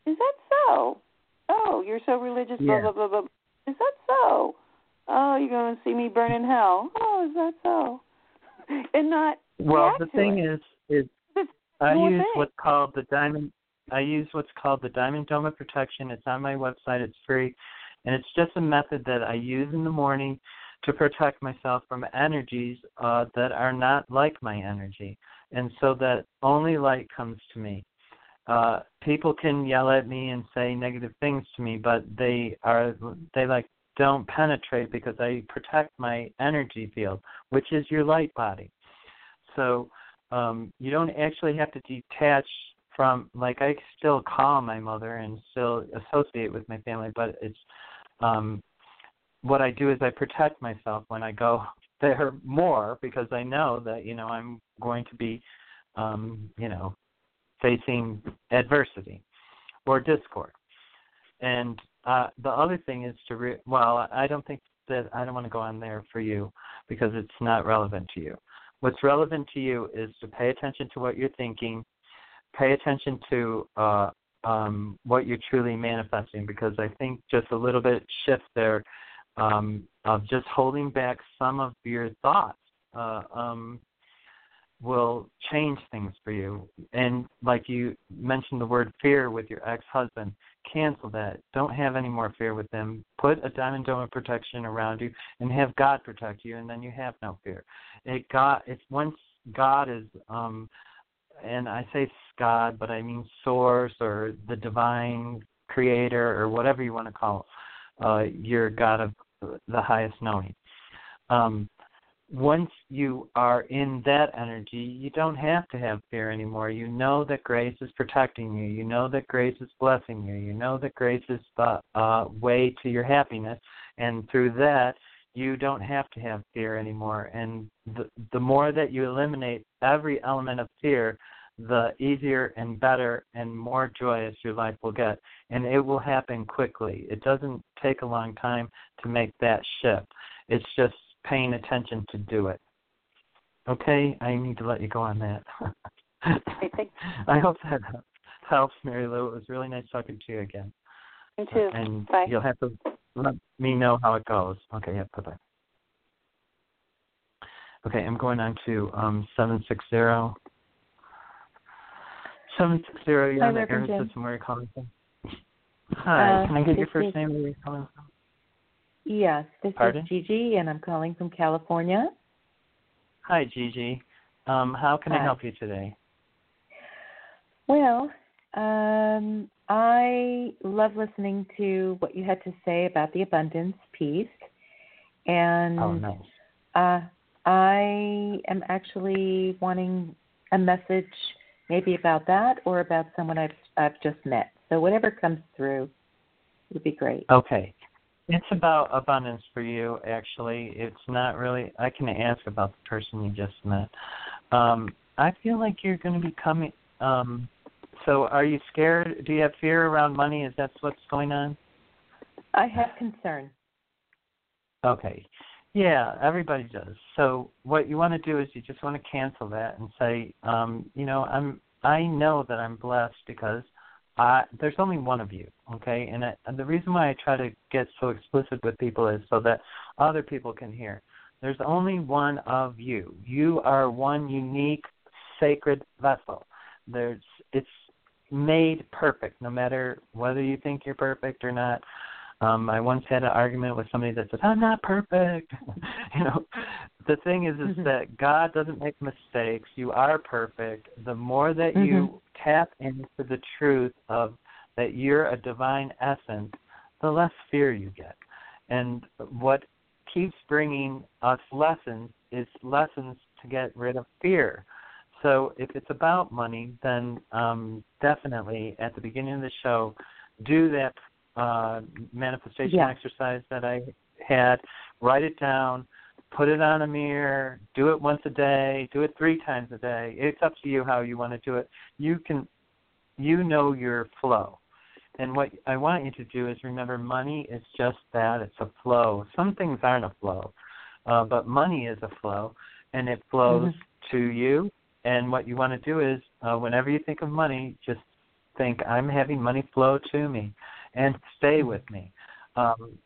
Is that so? Oh, you're so religious, blah, Yeah. blah, blah, blah. blah. Is that so? Oh, you're going to see me burn in hell. Oh, is that so? And not Well, the thing it. is, is I your use thing. what's called the diamond. I use what's called the diamond dome of protection. It's on my website. It's free, and it's just a method that I use in the morning to protect myself from energies uh, that are not like my energy, and so that only light comes to me. Uh, people can yell at me and say negative things to me, but they are they like don't penetrate because I protect my energy field, which is your light body. So um, you don't actually have to detach from like I still call my mother and still associate with my family, but it's um, what I do is I protect myself when I go there more because I know that you know I'm going to be um, you know facing adversity or discord. And uh, the other thing is to re- well, I don't think that I don't want to go on there for you because it's not relevant to you. What's relevant to you is to pay attention to what you're thinking, pay attention to uh, um, what you're truly manifesting because I think just a little bit shift there um, of just holding back some of your thoughts uh, um, will change things for you. And like you mentioned the word fear with your ex-husband, cancel that. Don't have any more fear with them. Put a diamond dome of protection around you and have God protect you, and then you have no fear. It God, it's once God is, um, and I say God, but I mean Source or the Divine Creator or whatever you want to call it, uh, your God of the highest knowing. Um, once you are in that energy, you don't have to have fear anymore. You know that grace is protecting you. You know that grace is blessing you. You know that grace is the uh, way to your happiness. And through that, you don't have to have fear anymore. And the, the more that you eliminate every element of fear, the easier and better and more joyous your life will get. And it will happen quickly. It doesn't take a long time to make that shift. It's just paying attention to do it. Okay, I need to let you go on that. I hope that helps, Mary Lou. It was really nice talking to you again. me too. And Bye. you'll have to let me know how it goes. Okay, yeah, bye bye. Okay, I'm going on to um seven six zero. Seven six zero, you're on the air system. Where are you calling from? Hi, Uh, can I get your first name? Where are you calling from? Yes, this Pardon? is Gigi, and I'm calling from California. Hi, Gigi. Um, how can I help you today? Well, um, I love listening to what you had to say about the abundance piece, and Oh, nice. uh, I am actually wanting a message, maybe about that or about someone I've I've just met. So whatever comes through would be great. Okay. It's about abundance for you, actually. It's not really, I can ask about the person you just met. Um, I feel like you're going to be coming. Um, so, are you scared? Do you have fear around money? Is that what's going on? I have concern. Okay. Yeah, everybody does. So what you want to do is you just want to cancel that and say, um, you know, I'm I know that I'm blessed because I there's only one of you, okay? And, I, and the reason why I try to get so explicit with people is so that other people can hear. There's only one of you. You are one unique sacred vessel. There's it's made perfect no matter whether you think you're perfect or not. Um, I once had an argument with somebody that said, "I'm not perfect." you know, the thing is, is Mhm. that God doesn't make mistakes. You are perfect. The more that you tap into the truth of that you're a divine essence, the less fear you get. And what keeps bringing us lessons is lessons to get rid of fear. So if it's about money, then um, definitely at the beginning of the show, do that uh, manifestation Yeah. exercise that I had. Write it down. Put it on a mirror. Do it once a day. Do it three times a day. It's up to you how you want to do it. You can, you know your flow. And what I want you to do is remember money is just that. It's a flow. Some things aren't a flow, uh, but money is a flow, and it flows to you. And what you want to do is, uh, whenever you think of money, just think, I'm having money flow to me and stay with me. Um,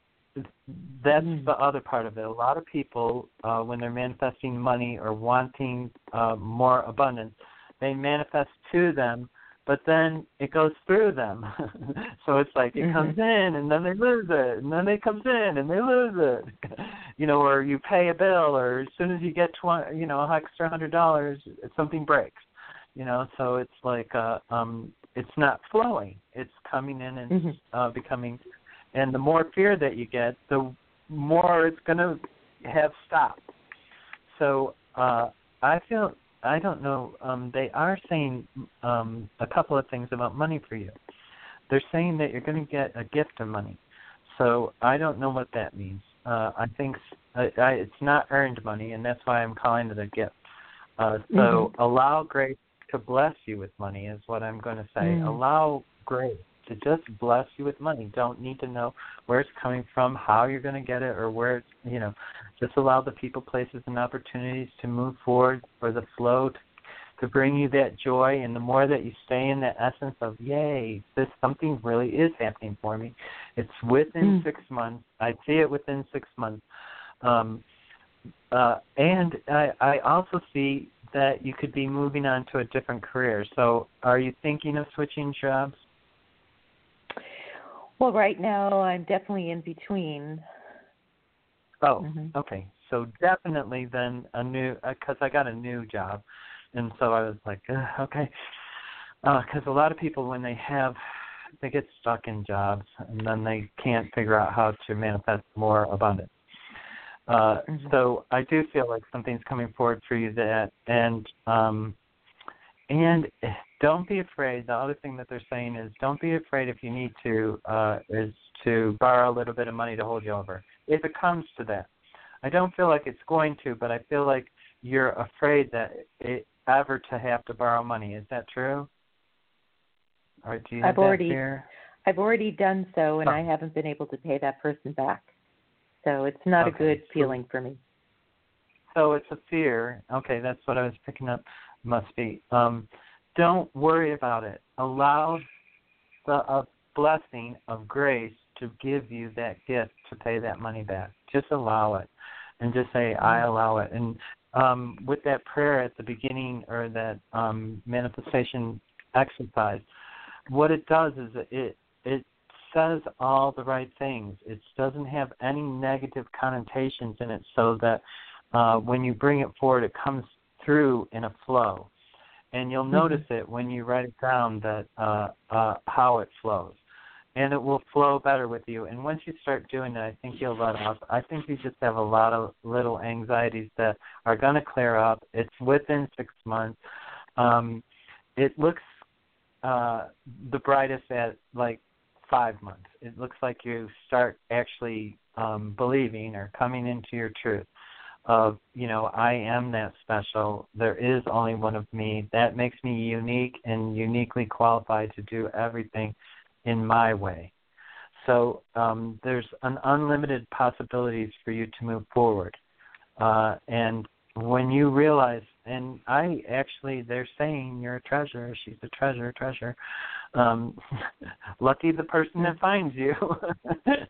that's the other part of it. A lot of people, uh, when they're manifesting money or wanting uh, more abundance, they manifest to them, but then it goes through them. so it's like it Mhm. comes in and then they lose it, and then it comes in and they lose it. you know, or you pay a bill, or as soon as you get twenty, you know, an extra hundred dollars, something breaks. You know, so it's like uh, um, it's not flowing; it's coming in and Mhm. uh, becoming. And the more fear that you get, the more it's going to have stopped. So uh, I feel I don't know. Um, they are saying um, a couple of things about money for you. They're saying that you're going to get a gift of money. So I don't know what that means. Uh, I think I, I, it's not earned money, and that's why I'm calling it a gift. Uh, so Mhm. allow grace to bless you with money is what I'm going to say. Mm. Allow grace to just bless you with money. Don't need to know where it's coming from, how you're going to get it, or where it's you know. Just allow the people, places, and opportunities to move forward for the flow to, to bring you that joy. And the more that you stay in that essence of yay, this something really is happening for me. It's within Mm. six months. I see it within six months. Um, uh, and I, I also see that you could be moving on to a different career. So, are you thinking of switching jobs? Well, right now I'm definitely in between. Oh, Mhm. okay. So definitely then a new because I got a new job, and so I was like, Ugh, okay, because a lot of people when they have they get stuck in jobs and then they can't figure out how to manifest more abundance. Uh, Mhm. So I do feel like something's coming forward for you that, and um, and don't be afraid. The other thing that they're saying is don't be afraid if you need to uh, is to borrow a little bit of money to hold you over if it comes to that. I don't feel like it's going to, but I feel like you're afraid that it ever to have to borrow money. Is that true? Or do you I've already- fear? I've already done so, and Oh. I haven't been able to pay that person back. So it's not Okay, a good feeling for me. So it's a fear. Okay, that's what I was picking up. Must be. Um, don't worry about it. Allow the uh, blessing of grace to give you that gift to pay that money back. Just allow it, and just say, "I allow it." And um, with that prayer at the beginning or that um, manifestation exercise, what it does is it it says all the right things. It doesn't have any negative connotations in it, so that uh, when you bring it forward, it comes through in a flow. And you'll notice it when you write it down that uh, uh, how it flows, and it will flow better with you. And once you start doing it, I think you'll let off. I think you just have a lot of little anxieties that are going to clear up. It's within six months. Um, it looks uh, the brightest at like five months. It looks like you start actually um, believing or coming into your truth of, you know, I am that special. There is only one of me. That makes me unique and uniquely qualified to do everything in my way. So um, there's an unlimited possibilities for you to move forward. Uh, and when you realize, and I actually, they're saying you're a treasure. She's a treasure, treasure. Um, lucky the person that finds you.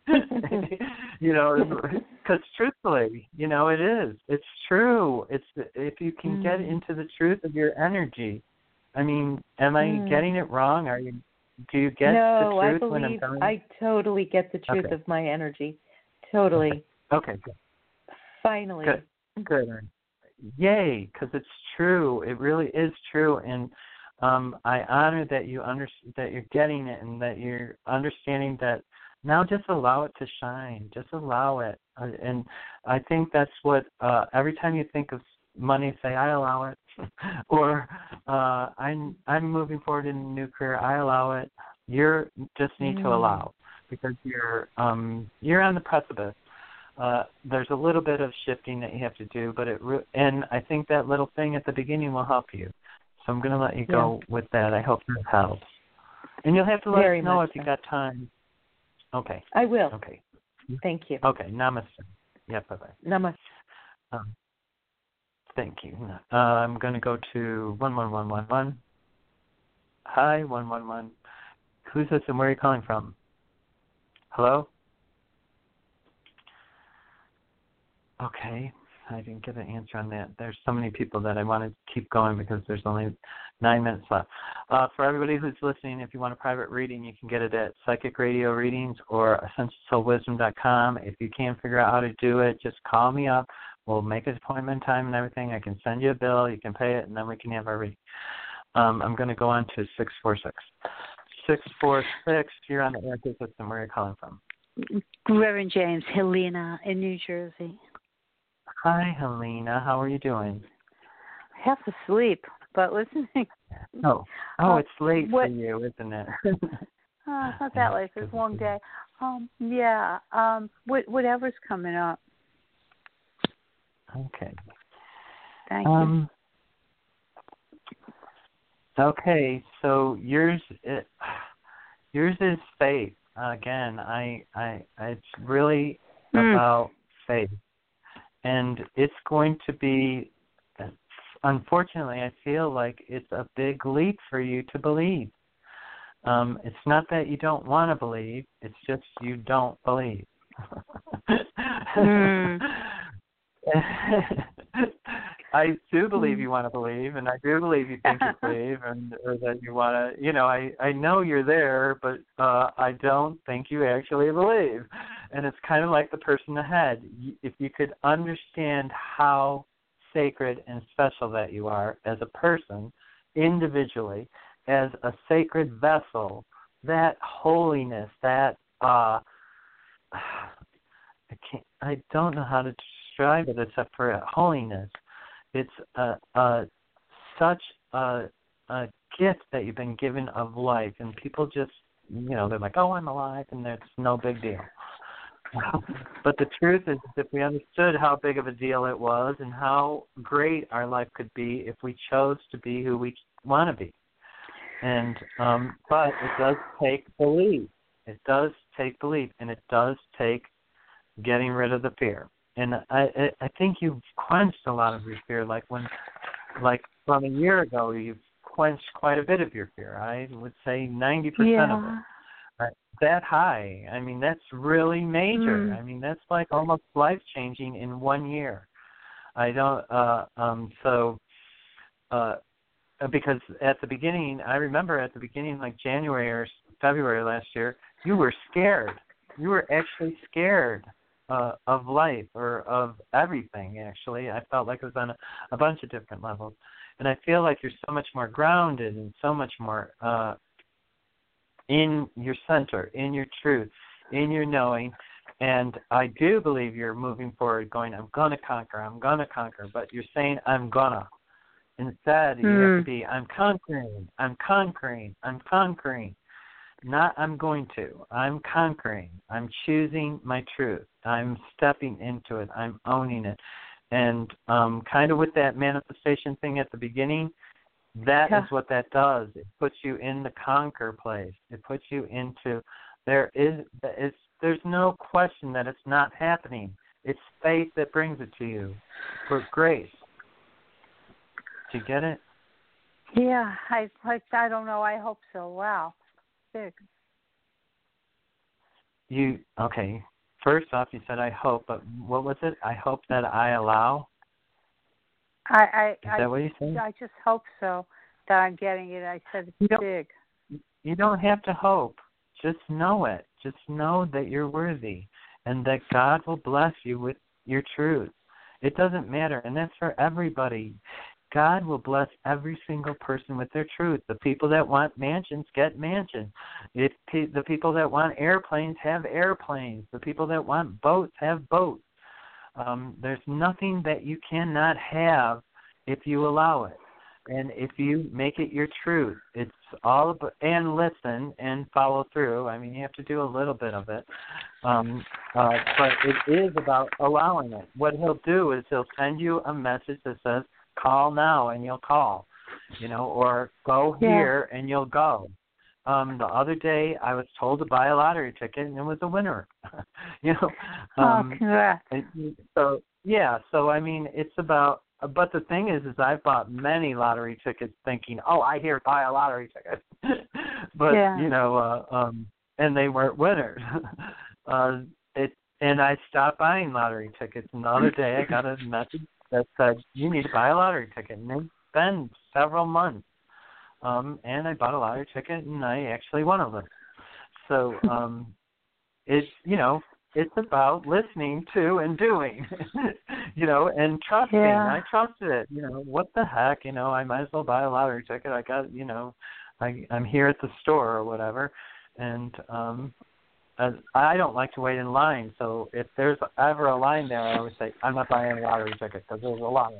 you know, because truthfully, you know, it is. It's true. It's if you can get Mm. into the truth of your energy. I mean, am I Mm. getting it wrong? Are you? Do you get no, the truth I when I'm believe telling? I totally get the truth Okay. of my energy. Totally. Okay, good. Finally. Good. Good. Yay, because it's true. It really is true, and um, I honor that you under that you're getting it and that you're understanding that. Now, just allow it to shine. Just allow it, uh, and I think that's what. Uh, every time you think of money, say, "I allow it," or uh, "I'm I'm moving forward in a new career. I allow it." You're just need Mm. to allow because you're um you're on the precipice. Uh, there's a little bit of shifting that you have to do, but it re- and I think that little thing at the beginning will help you. So I'm going to let you go with that. I hope that helps. And you'll have to let Very us know if you so. got time. Okay. I will. Okay. Thank you. Okay. Namaste. Yeah. Bye bye. Namaste. Um, thank you. Uh, I'm going to go to one one one one one. Hi, one one one. Who's this and where are you calling from? Hello. Okay, I didn't get an answer on that. There's so many people that I want to keep going because there's only nine minutes left. Uh, for everybody who's listening, if you want a private reading, you can get it at Psychic Radio Readings or AscensionSoulWisdom.com. If you can't figure out how to do it, just call me up. We'll make an appointment time and everything. I can send you a bill. You can pay it, and then we can have our reading. Um, I'm going to go on to 646. 646, you're on the air system. Where are you calling from? Reverend James, Helena in New Jersey. Hi, Helena. How are you doing? Half asleep, but listening. Oh, oh, Uh, it's late what- for you, isn't it? Oh, it's not that late. It's a long day. Um, yeah. Um, what whatever's coming up. okay. Thank you. Um. Okay, so yours, it, yours is faith. Again, I, I, it's really Mm. about faith, and it's going to be. Unfortunately, I feel like it's a big leap for you to believe. Um, it's not that you don't want to believe; it's just you don't believe. Hmm. I do believe Hmm. you want to believe, and I do believe you think you believe, and or that you want to. You know, I I know you're there, but uh I don't think you actually believe. And it's kind of like the person ahead. If you could understand how sacred and special that you are as a person, individually, as a sacred vessel, that holiness, that uh I can't I don't know how to describe it except for holiness. It's a, a such a a gift that you've been given of life and people just you know, they're like, Oh, I'm alive and it's no big deal. but the truth is if we understood how big of a deal it was and how great our life could be if we chose to be who we want to be. And um but it does take belief. It does take belief and it does take getting rid of the fear. And I I think you've quenched a lot of your fear like when like from a year ago you've quenched quite a bit of your fear. I would say ninety percent of it uh, that high. I mean, that's really major. Mm. I mean, that's like almost life changing in one year. I don't. uh um So, uh because at the beginning, I remember at the beginning, like January or February last year, you were scared. You were actually scared uh, of life or of everything. Actually, I felt like it was on a, a bunch of different levels, and I feel like you're so much more grounded and so much more uh, in your center, in your truth, in your knowing. And I do believe you're moving forward, going, I'm going to conquer, I'm going to conquer. But you're saying, I'm going to. Instead, you have to Mm. be, I'm conquering, I'm conquering, I'm conquering. Not, I'm going to. I'm conquering. I'm choosing my truth. I'm stepping into it. I'm owning it. And um, kind of with that manifestation thing at the beginning, that is Yeah. what that does. It puts you in the conquer place. It puts you into there is it's there's no question that it's not happening. It's faith that brings it to you for grace. Do you get it? Yeah. I I I don't know. I hope so. Wow. Big. You okay. First off you said I hope, but what was it? I hope that I allow? I I, Is I that what you said? I, I just hope so that I'm getting it. I said it's don't- big. You don't have to hope. Just know it. Just know that you're worthy and that God will bless you with your truth. It doesn't matter, and that's for everybody. God will bless every single person with their truth. The people that want mansions get mansions. If the people that want airplanes have airplanes. The people that want boats have boats. Um, there's nothing that you cannot have if you allow it. and if you make it your truth, it's all about, and listen and follow through. I mean, you have to do a little bit of it, um, uh, but it is about allowing it. What he'll do is he'll send you a message that says, "Call now," and you'll call, you know, or "Go Yeah. here," and you'll go. Um, the other day, I was told to buy a lottery ticket, and it was a winner. you know, um, oh, congrats. so yeah, so I mean, it's about. But the thing is, is I've bought many lottery tickets thinking, oh, I hear buy a lottery ticket, but Yeah. you know, uh, um, and they weren't winners. uh, it and I stopped buying lottery tickets. And the other day, I got a message that said you need to buy a lottery ticket, and it's been several months. Um, and I bought a lottery ticket, and I actually won of them. So um, it's you know it's about listening to and doing you know and trusting Yeah. i trusted it you know what the heck you know i might as well buy a lottery ticket i got you know i i'm here at the store or whatever and um as i don't like to wait in line so if there's ever a line there i always say i'm not buying a lottery ticket because there's a line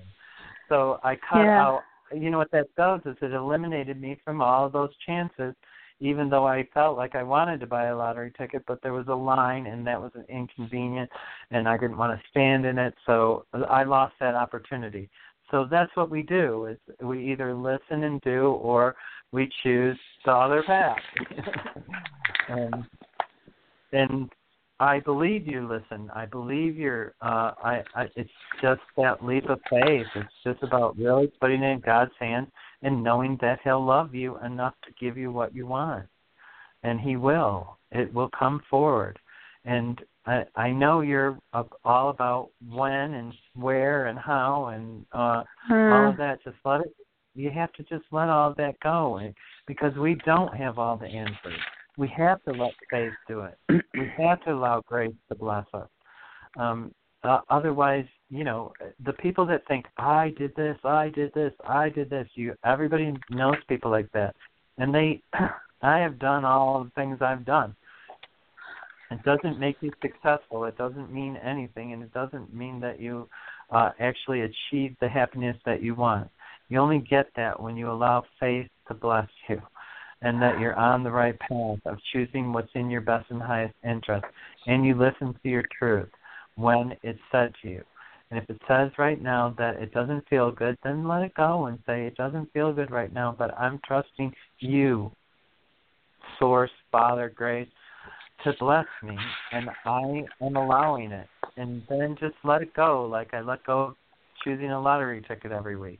so i cut Yeah. out you know what that does is it eliminated me from all of those chances even though I felt like I wanted to buy a lottery ticket, but there was a line and that was an inconvenient and I didn't want to stand in it, so I lost that opportunity. So that's what we do is we either listen and do or we choose the other path. and and I believe you listen. I believe you're uh I, I it's just that leap of faith. It's just about really putting it in God's hands and knowing that he'll love you enough to give you what you want. And he will. It will come forward. And i i know you're all about when and where and how and uh all of that. Just let it you have to just let all of that go and, because we don't have all the answers we have to let faith do it we have to allow grace to bless us um uh, otherwise, you know, the people that think I did this, I did this, I did this, you everybody knows people like that. And they I have done all the things I've done. It doesn't make you successful. It doesn't mean anything and it doesn't mean that you uh actually achieve the happiness that you want. You only get that when you allow faith to bless you and that you're on the right path of choosing what's in your best and highest interest and you listen to your truth when it's said to you. And if it says right now that it doesn't feel good, then let it go and say it doesn't feel good right now, but I'm trusting you, Source, Father, Grace, to bless me, and I am allowing it. And then just let it go, like I let go of choosing a lottery ticket every week.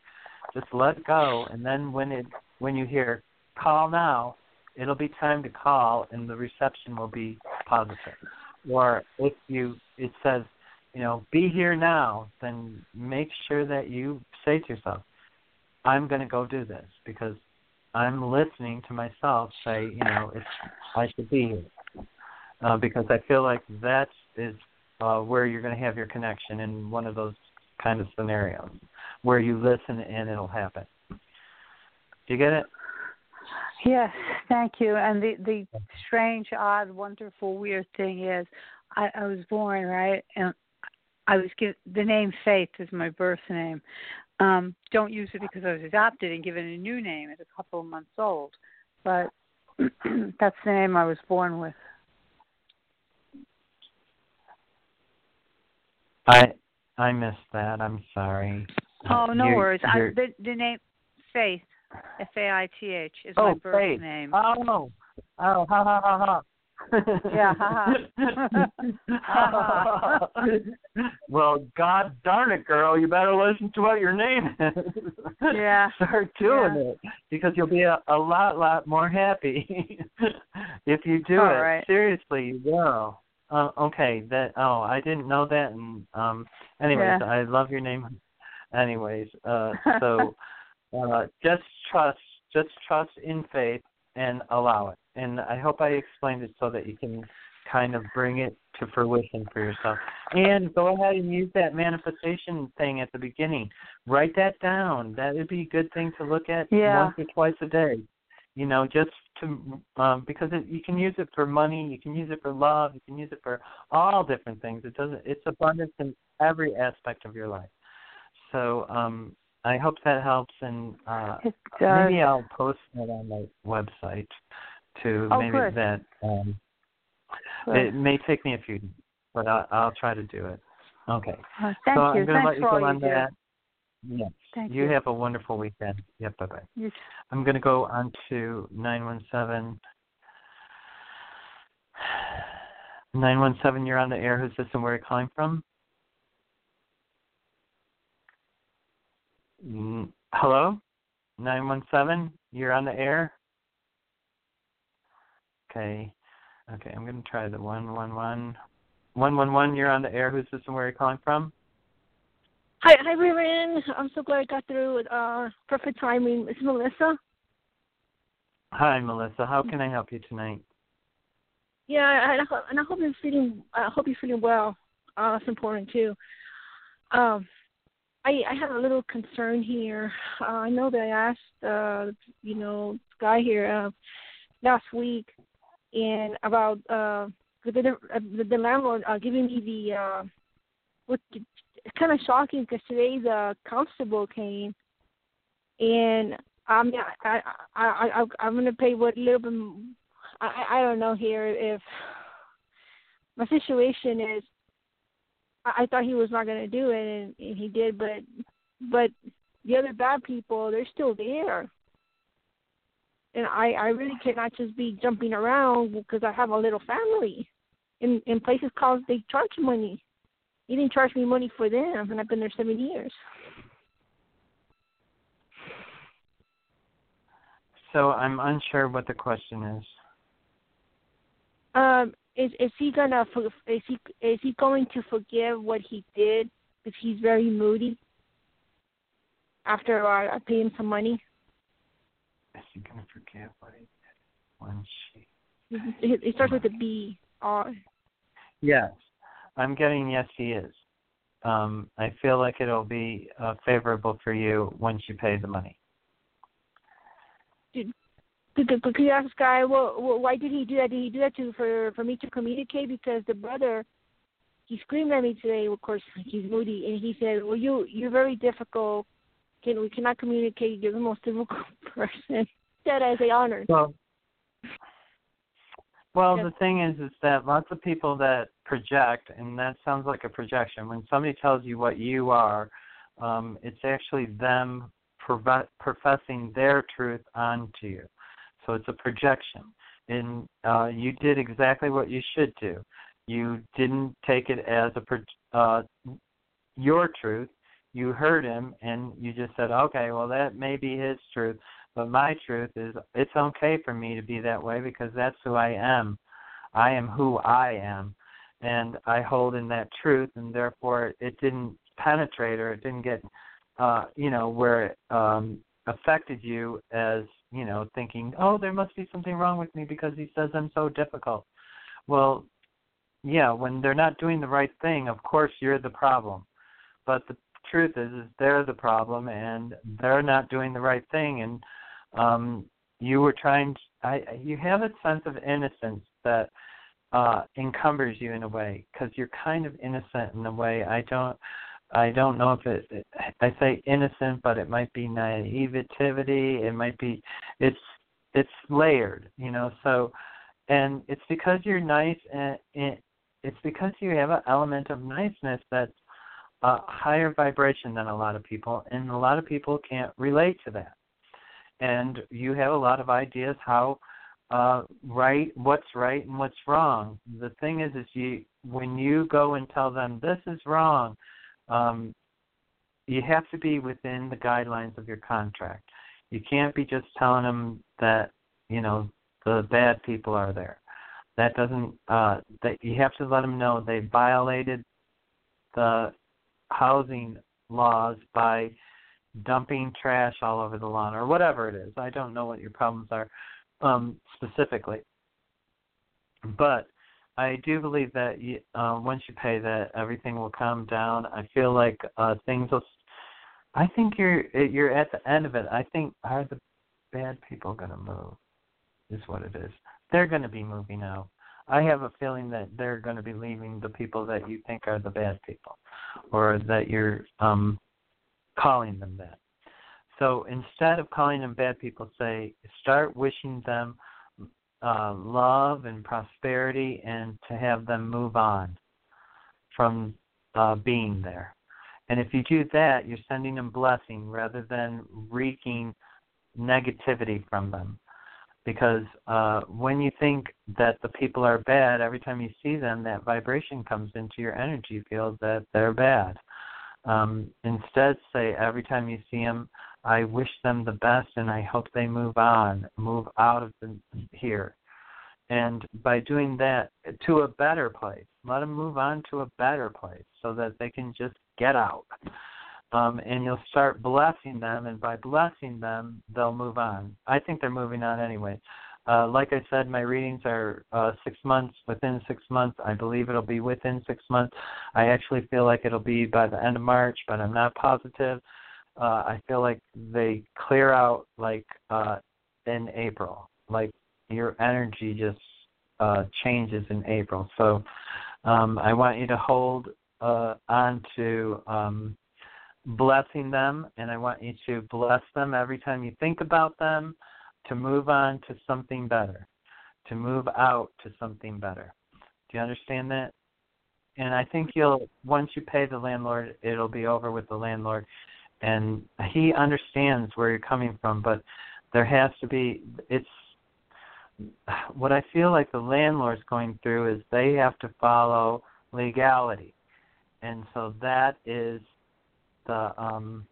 Just let go, and then when it when you hear call now, it'll be time to call, and the reception will be positive. Or if you it says you know be here now then make sure that you say to yourself i'm going to go do this because i'm listening to myself say you know it's i should be here. Uh, because i feel like that is uh, where you're going to have your connection in one of those kind of scenarios where you listen and it'll happen. Do you get it Yes, thank you. And the the strange, odd, wonderful, weird thing is, I, I was born right, and I was given the name Faith is my birth name. Um, don't use it because I was adopted and given a new name at a couple of months old, but that's the name I was born with. i i missed that i'm sorry Oh, no You're- worries. I, the the name Faith, F A I T H, is my oh, birth Faith. name. Oh, oh, ha ha ha ha. Yeah, ha ha. well, God darn it, girl, you better listen to what your name is. Yeah. Start doing Yeah. it because you'll be a, a lot, lot more happy if you do All it. right. Seriously, you will. Uh, okay, that. Oh, I didn't know that. And um, anyways, Yeah. I love your name. Anyways, uh, so uh, just trust, just trust in faith and allow it. And I hope I explained it so that you can kind of bring it to fruition for yourself. And go ahead and use that manifestation thing at the beginning. Write that down. That would be a good thing to look at Yeah. once or twice a day. You know, just to um because it, you can use it for money, you can use it for love, you can use it for all different things. It doesn't it's abundance in every aspect of your life. So um I hope that helps, and uh, maybe I'll post it on my website too. Oh, maybe good. that um, Good. it may take me a few, but I'll, I'll try to do it. Okay. Uh, thank so you. I'm going to let you go you on do. that. Yes. Thank you you. have a wonderful weekend. Yep. Bye bye. You I'm going to go on to 917. 917, you're on the air. Who's this and where are you calling from? Hello? 917, you're on the air? Okay. Okay, I'm going to try the 111. 111, you're on the air. Who's this and where are you calling from? Hi, hi, Reverend. I'm so glad I got through with uh, perfect timing. It's Melissa. Hi, Melissa. How can I help you tonight? Yeah, and I, and I hope you're feeling. I hope you're feeling well. Uh, that's important too. Um, I I have a little concern here. Uh, I know that I asked, uh, you know, guy here uh, last week, and about uh, the the, the, landlord uh, giving me the uh, what. It's kind of shocking because today the constable came, and I'm I I I I'm gonna pay what little bit. I I don't know here if my situation is. I, I thought he was not gonna do it, and, and he did, but but the other bad people they're still there, and I I really cannot just be jumping around because I have a little family, in in places called they charge money. He didn't charge me money for them, and I've been there seven years. So I'm unsure what the question is. Um, is is he gonna for- is he is he going to forgive what he did because he's very moody after I, I pay him some money? Is he going to forgive what he did when she It, it starts with a B. Uh, Yes, I'm getting yes. He is. Um, I feel like it'll be uh, favorable for you once you pay the money. Could, you ask guy, well, why did he do that? Did he do that to for for me to communicate? Because the brother, he screamed at me today. Of course, he's moody, and he said, "Well, you you're very difficult. Can we cannot communicate? You're the most difficult person." That as a honor. Well, well, the thing is, is that lots of people that project, and that sounds like a projection. When somebody tells you what you are, um, it's actually them professing their truth onto you. So it's a projection, and uh, you did exactly what you should do. You didn't take it as a pro- uh, your truth. You heard him, and you just said, "Okay, well, that may be his truth." But my truth is, it's okay for me to be that way because that's who I am. I am who I am, and I hold in that truth, and therefore it didn't penetrate or it didn't get, uh, you know, where it um, affected you as, you know, thinking, oh, there must be something wrong with me because he says I'm so difficult. Well, yeah, when they're not doing the right thing, of course you're the problem. But the truth is, is they're the problem, and they're not doing the right thing, and um you were trying to, I you have a sense of innocence that uh encumbers you in a way because you're kind of innocent in a way I don't I don't know if it I say innocent but it might be naivety it might be it's it's layered you know so and it's because you're nice and it, it's because you have an element of niceness that's a higher vibration than a lot of people and a lot of people can't relate to that. And you have a lot of ideas how uh right what's right and what's wrong. The thing is is you when you go and tell them this is wrong um you have to be within the guidelines of your contract. You can't be just telling them that you know the bad people are there. That doesn't uh that you have to let them know they violated the housing laws by dumping trash all over the lawn or whatever it is. I don't know what your problems are um, specifically, but I do believe that you, uh, once you pay that, everything will calm down. I feel like uh, things will. I think you're you're at the end of it. I think are the bad people going to move? Is what it is. They're going to be moving out. I have a feeling that they're going to be leaving the people that you think are the bad people, or that you're um calling them that. So instead of calling them bad people, say start wishing them uh, love and prosperity, and to have them move on from uh, being there. And if you do that, you're sending them blessing rather than wreaking negativity from them. Because uh, when you think that the people are bad, every time you see them, that vibration comes into your energy field that they're bad. Um, instead, say every time you see them, I wish them the best and I hope they move on, move out of the, here. And by doing that to a better place, let them move on to a better place so that they can just get out. Um, and you'll start blessing them, and by blessing them, they'll move on. I think they're moving on anyway. Uh, like I said, my readings are uh, six months, within six months. I believe it'll be within six months. I actually feel like it'll be by the end of March, but I'm not positive. Uh, I feel like they clear out like uh, in April. Like your energy just uh, changes in April. So um, I want you to hold uh, on to um, blessing them, and I want you to bless them every time you think about them to move on to something better, to move out to something better. Do you understand that? And I think you'll once you pay the landlord, it'll be over with the landlord, and he understands where you're coming from. But there has to be it's what I feel like the landlord's going through is they have to follow legality, and so that is the um,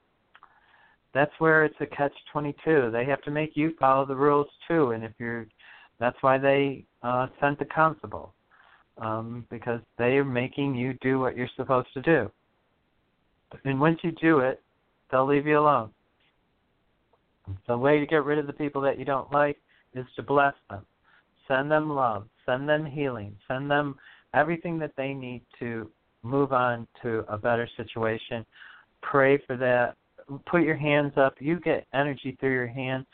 that's where it's a catch twenty two. They have to make you follow the rules too, and if you're that's why they uh, sent the constable um, because they are making you do what you're supposed to do. And once you do it, they'll leave you alone. The way to get rid of the people that you don't like is to bless them. Send them love. Send them healing. Send them everything that they need to move on to a better situation. Pray for that. Put your hands up. You get energy through your hands.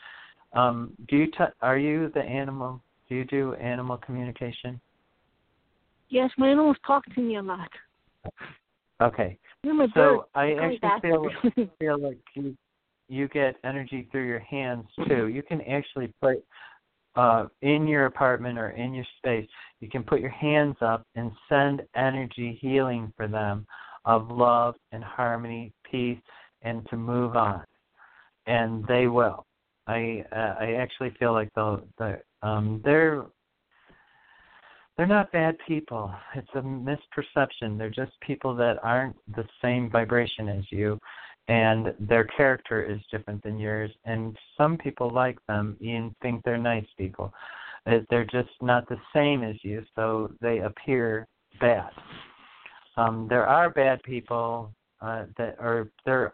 Um, do you t- are you the animal? Do you do animal communication? Yes, my animals talk to me a lot. Okay. You're so I actually feel feel like you you get energy through your hands too. You can actually put uh, in your apartment or in your space, you can put your hands up and send energy healing for them of love and harmony, peace, and to move on. And they will. I uh, I actually feel like the the um they're they're not bad people. It's a misperception. They're just people that aren't the same vibration as you and their character is different than yours and some people like them and think they're nice people they're just not the same as you so they appear bad um there are bad people uh that are there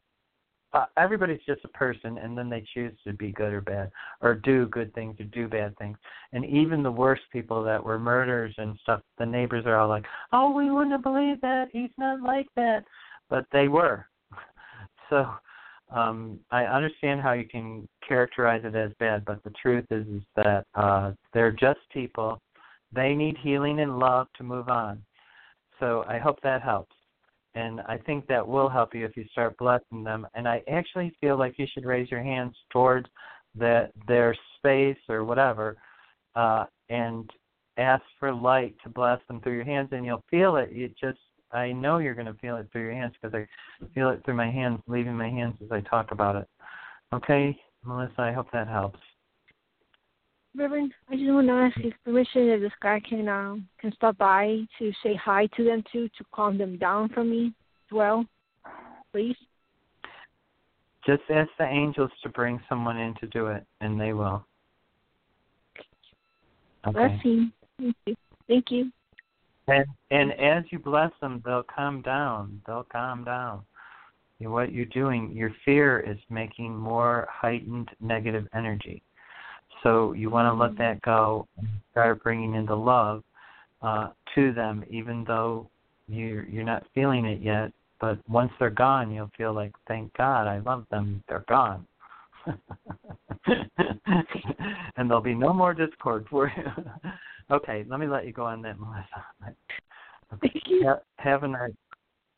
uh, everybody's just a person and then they choose to be good or bad or do good things or do bad things and even the worst people that were murderers and stuff the neighbors are all like oh we wouldn't believe that he's not like that but they were so um, I understand how you can characterize it as bad, but the truth is, is that uh, they're just people. They need healing and love to move on. So I hope that helps. And I think that will help you if you start blessing them. And I actually feel like you should raise your hands towards that their space or whatever, uh, and ask for light to bless them through your hands, and you'll feel it. It just I know you're going to feel it through your hands because I feel it through my hands, leaving my hands as I talk about it. Okay, Melissa, I hope that helps. Reverend, I just want to ask if permission if this guy can um can stop by to say hi to them too to calm them down for me as well, please. Just ask the angels to bring someone in to do it, and they will. Okay. Blessing. Thank you. Thank you. And and as you bless them, they'll calm down. They'll calm down. What you're doing, your fear is making more heightened negative energy. So you want to let that go and start bringing in the love uh, to them, even though you're you're not feeling it yet. But once they're gone, you'll feel like, thank God, I love them. They're gone. and there'll be no more discord for you. Okay, let me let you go on that, Melissa. Thank you. Have, have a nice,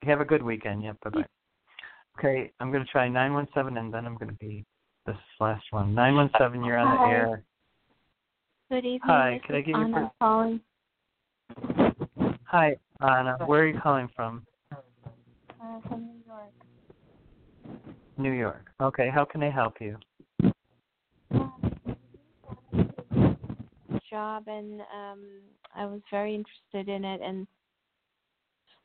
have a good weekend. Yep. Bye bye. Okay, I'm going to try nine one seven, and then I'm going to be this last one. Nine one seven. You're on the air. Good evening. Hi, could I give Anna first- calling. Hi, Anna. Where are you calling from? Uh, from New York. New York. Okay. How can I help you? Job and um, I was very interested in it, and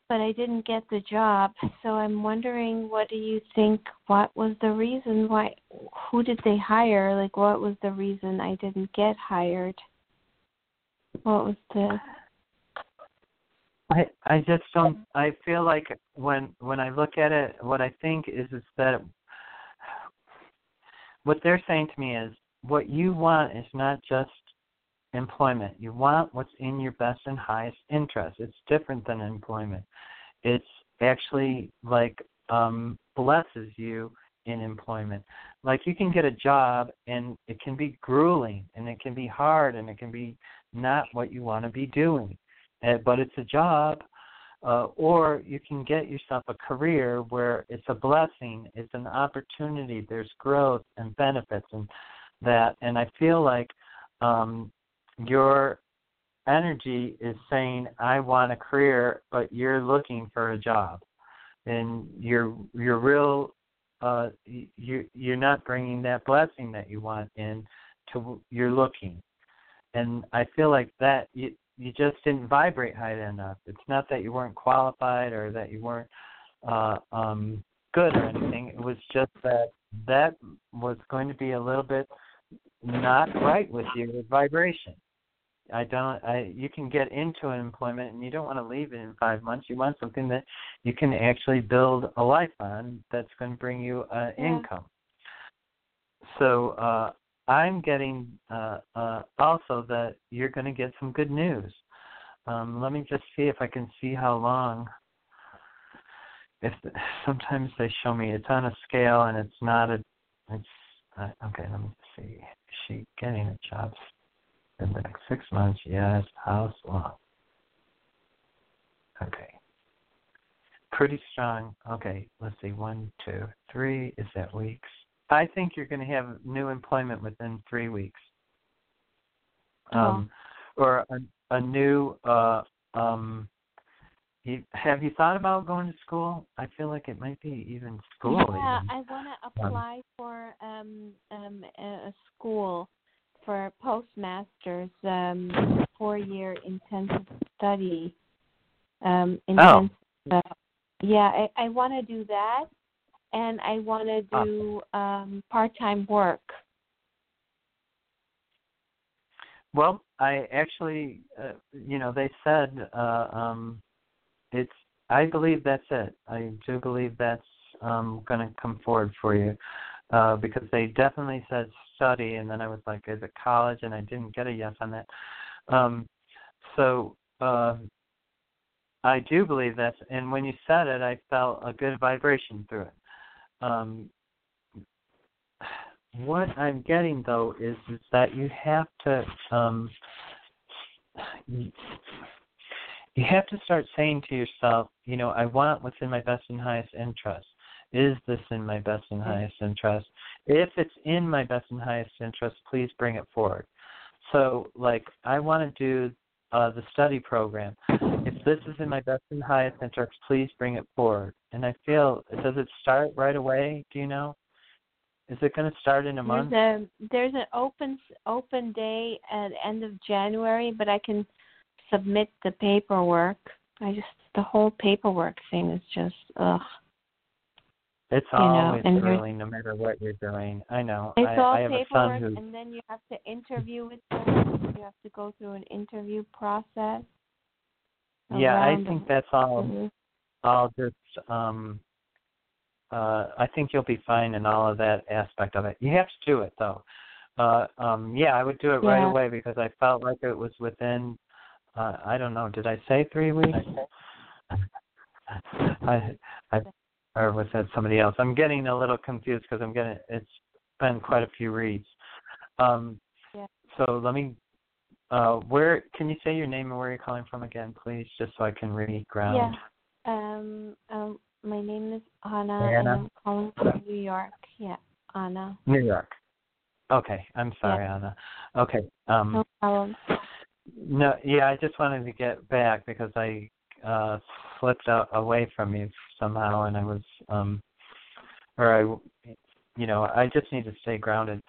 but I didn't get the job. So I'm wondering, what do you think? What was the reason? Why? Who did they hire? Like, what was the reason I didn't get hired? What was the? I I just don't. I feel like when when I look at it, what I think is is that what they're saying to me is what you want is not just employment. You want what's in your best and highest interest. It's different than employment. It's actually like um blesses you in employment. Like you can get a job and it can be grueling and it can be hard and it can be not what you want to be doing. Uh, but it's a job uh, or you can get yourself a career where it's a blessing, it's an opportunity, there's growth and benefits and that. And I feel like um, your energy is saying, "I want a career," but you're looking for a job, and you're you're real. Uh, you you're not bringing that blessing that you want in to you're looking, and I feel like that you you just didn't vibrate high enough. It's not that you weren't qualified or that you weren't uh, um, good or anything. It was just that that was going to be a little bit not right with your vibration. I don't. I you can get into an employment and you don't want to leave it in five months. You want something that you can actually build a life on that's going to bring you uh, Yeah. income. So uh, I'm getting uh, uh, also that you're going to get some good news. Um, let me just see if I can see how long. If sometimes they show me it's on a scale and it's not a. It's uh, okay. Let me see. Is she getting a job the next six months? Yes. How long? Okay. Pretty strong. Okay. Let's see. One, two, three. Is that weeks? I think you're going to have new employment within three weeks. Um, or a, a new. Uh, um, you, have you thought about going to school? I feel like it might be even school. Yeah, even. I want to apply for um um a, a school for postmasters um four year intensive study um intensive uh, yeah I I want to do that and I want to do um part time work Well, I actually, uh, you know, they said uh, um, it's. I believe that's it. I do believe that's um, going to come forward for you uh, because they definitely said study, and then I was like, is it college? And I didn't get a yes on that. Um, so uh, I do believe that's. And when you said it, I felt a good vibration through it. Um, what I'm getting though is is that you have to um you you have to start saying to yourself, you know, I want what's in my best and highest interest. Is this in my best and highest interest? If it's in my best and highest interest, please bring it forward. So, like, I want to do uh, the study program. If this is in my best and highest interest, please bring it forward. And I feel, does it start right away? Do you know? Is it going to start in a month? there's a there's an open open day at end of January but I can submit the paperwork I just the whole paperwork thing is just ugh It's you know, always and early, no matter what you're doing. I know. It's I, all I have a paperwork, son who. and then you have to interview with them. You have to go through an interview process. Yeah, I think that's all. Mhm. All just. um uh I think you'll be fine in all of that aspect of it. You have to do it though. Uh um yeah, I would do it right away because I felt like it was within uh I don't know, did I say three weeks? I I or was that somebody else? I'm getting a little confused because I'm getting it's been quite a few reads. Um Yeah. so let me uh where can you say your name and where you're calling from again, please, just so I can re-ground. Yeah. Um. Um. My name is Anna, Anna. and I'm calling from New York. Yeah. Anna. New York. Okay, I'm sorry, Yeah. Anna. Okay. Um No problem. no, yeah, I just wanted to get back because I uh slipped out away from me somehow and I was um or I you know, I just need to stay grounded.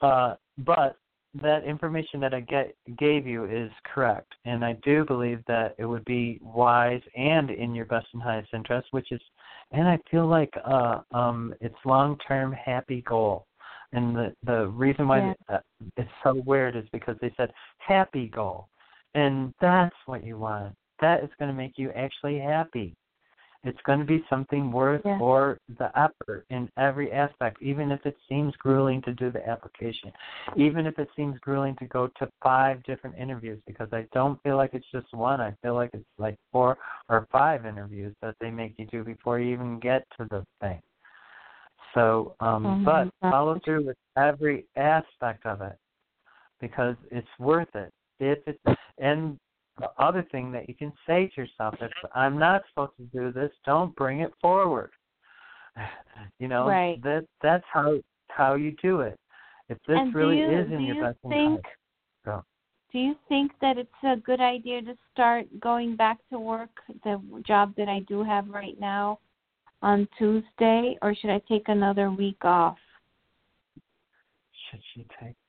Uh but that information that I get gave you is correct, and I do believe that it would be wise and in your best and highest interest, which is, and I feel like uh, um, it's long-term happy goal, and the the reason why Yeah. uh, it's so weird is because they said happy goal, and that's what you want. That is going to make you actually happy. It's going to be something worth Yeah. or the effort in every aspect, even if it seems grueling to do the application, even if it seems grueling to go to five different interviews, because I don't feel like it's just one. I feel like it's like four or five interviews that they make you do before you even get to the thing. So, um, Mhm. but follow through with every aspect of it because it's worth it. If it's and the other thing that you can say to yourself is, "I'm not supposed to do this. Don't bring it forward." You know, Right. that that's how how you do it. If this and really you, is in your you best think interest, go. do you think that it's a good idea to start going back to work the job that I do have right now on Tuesday or should I take another week off? Should she take another week off?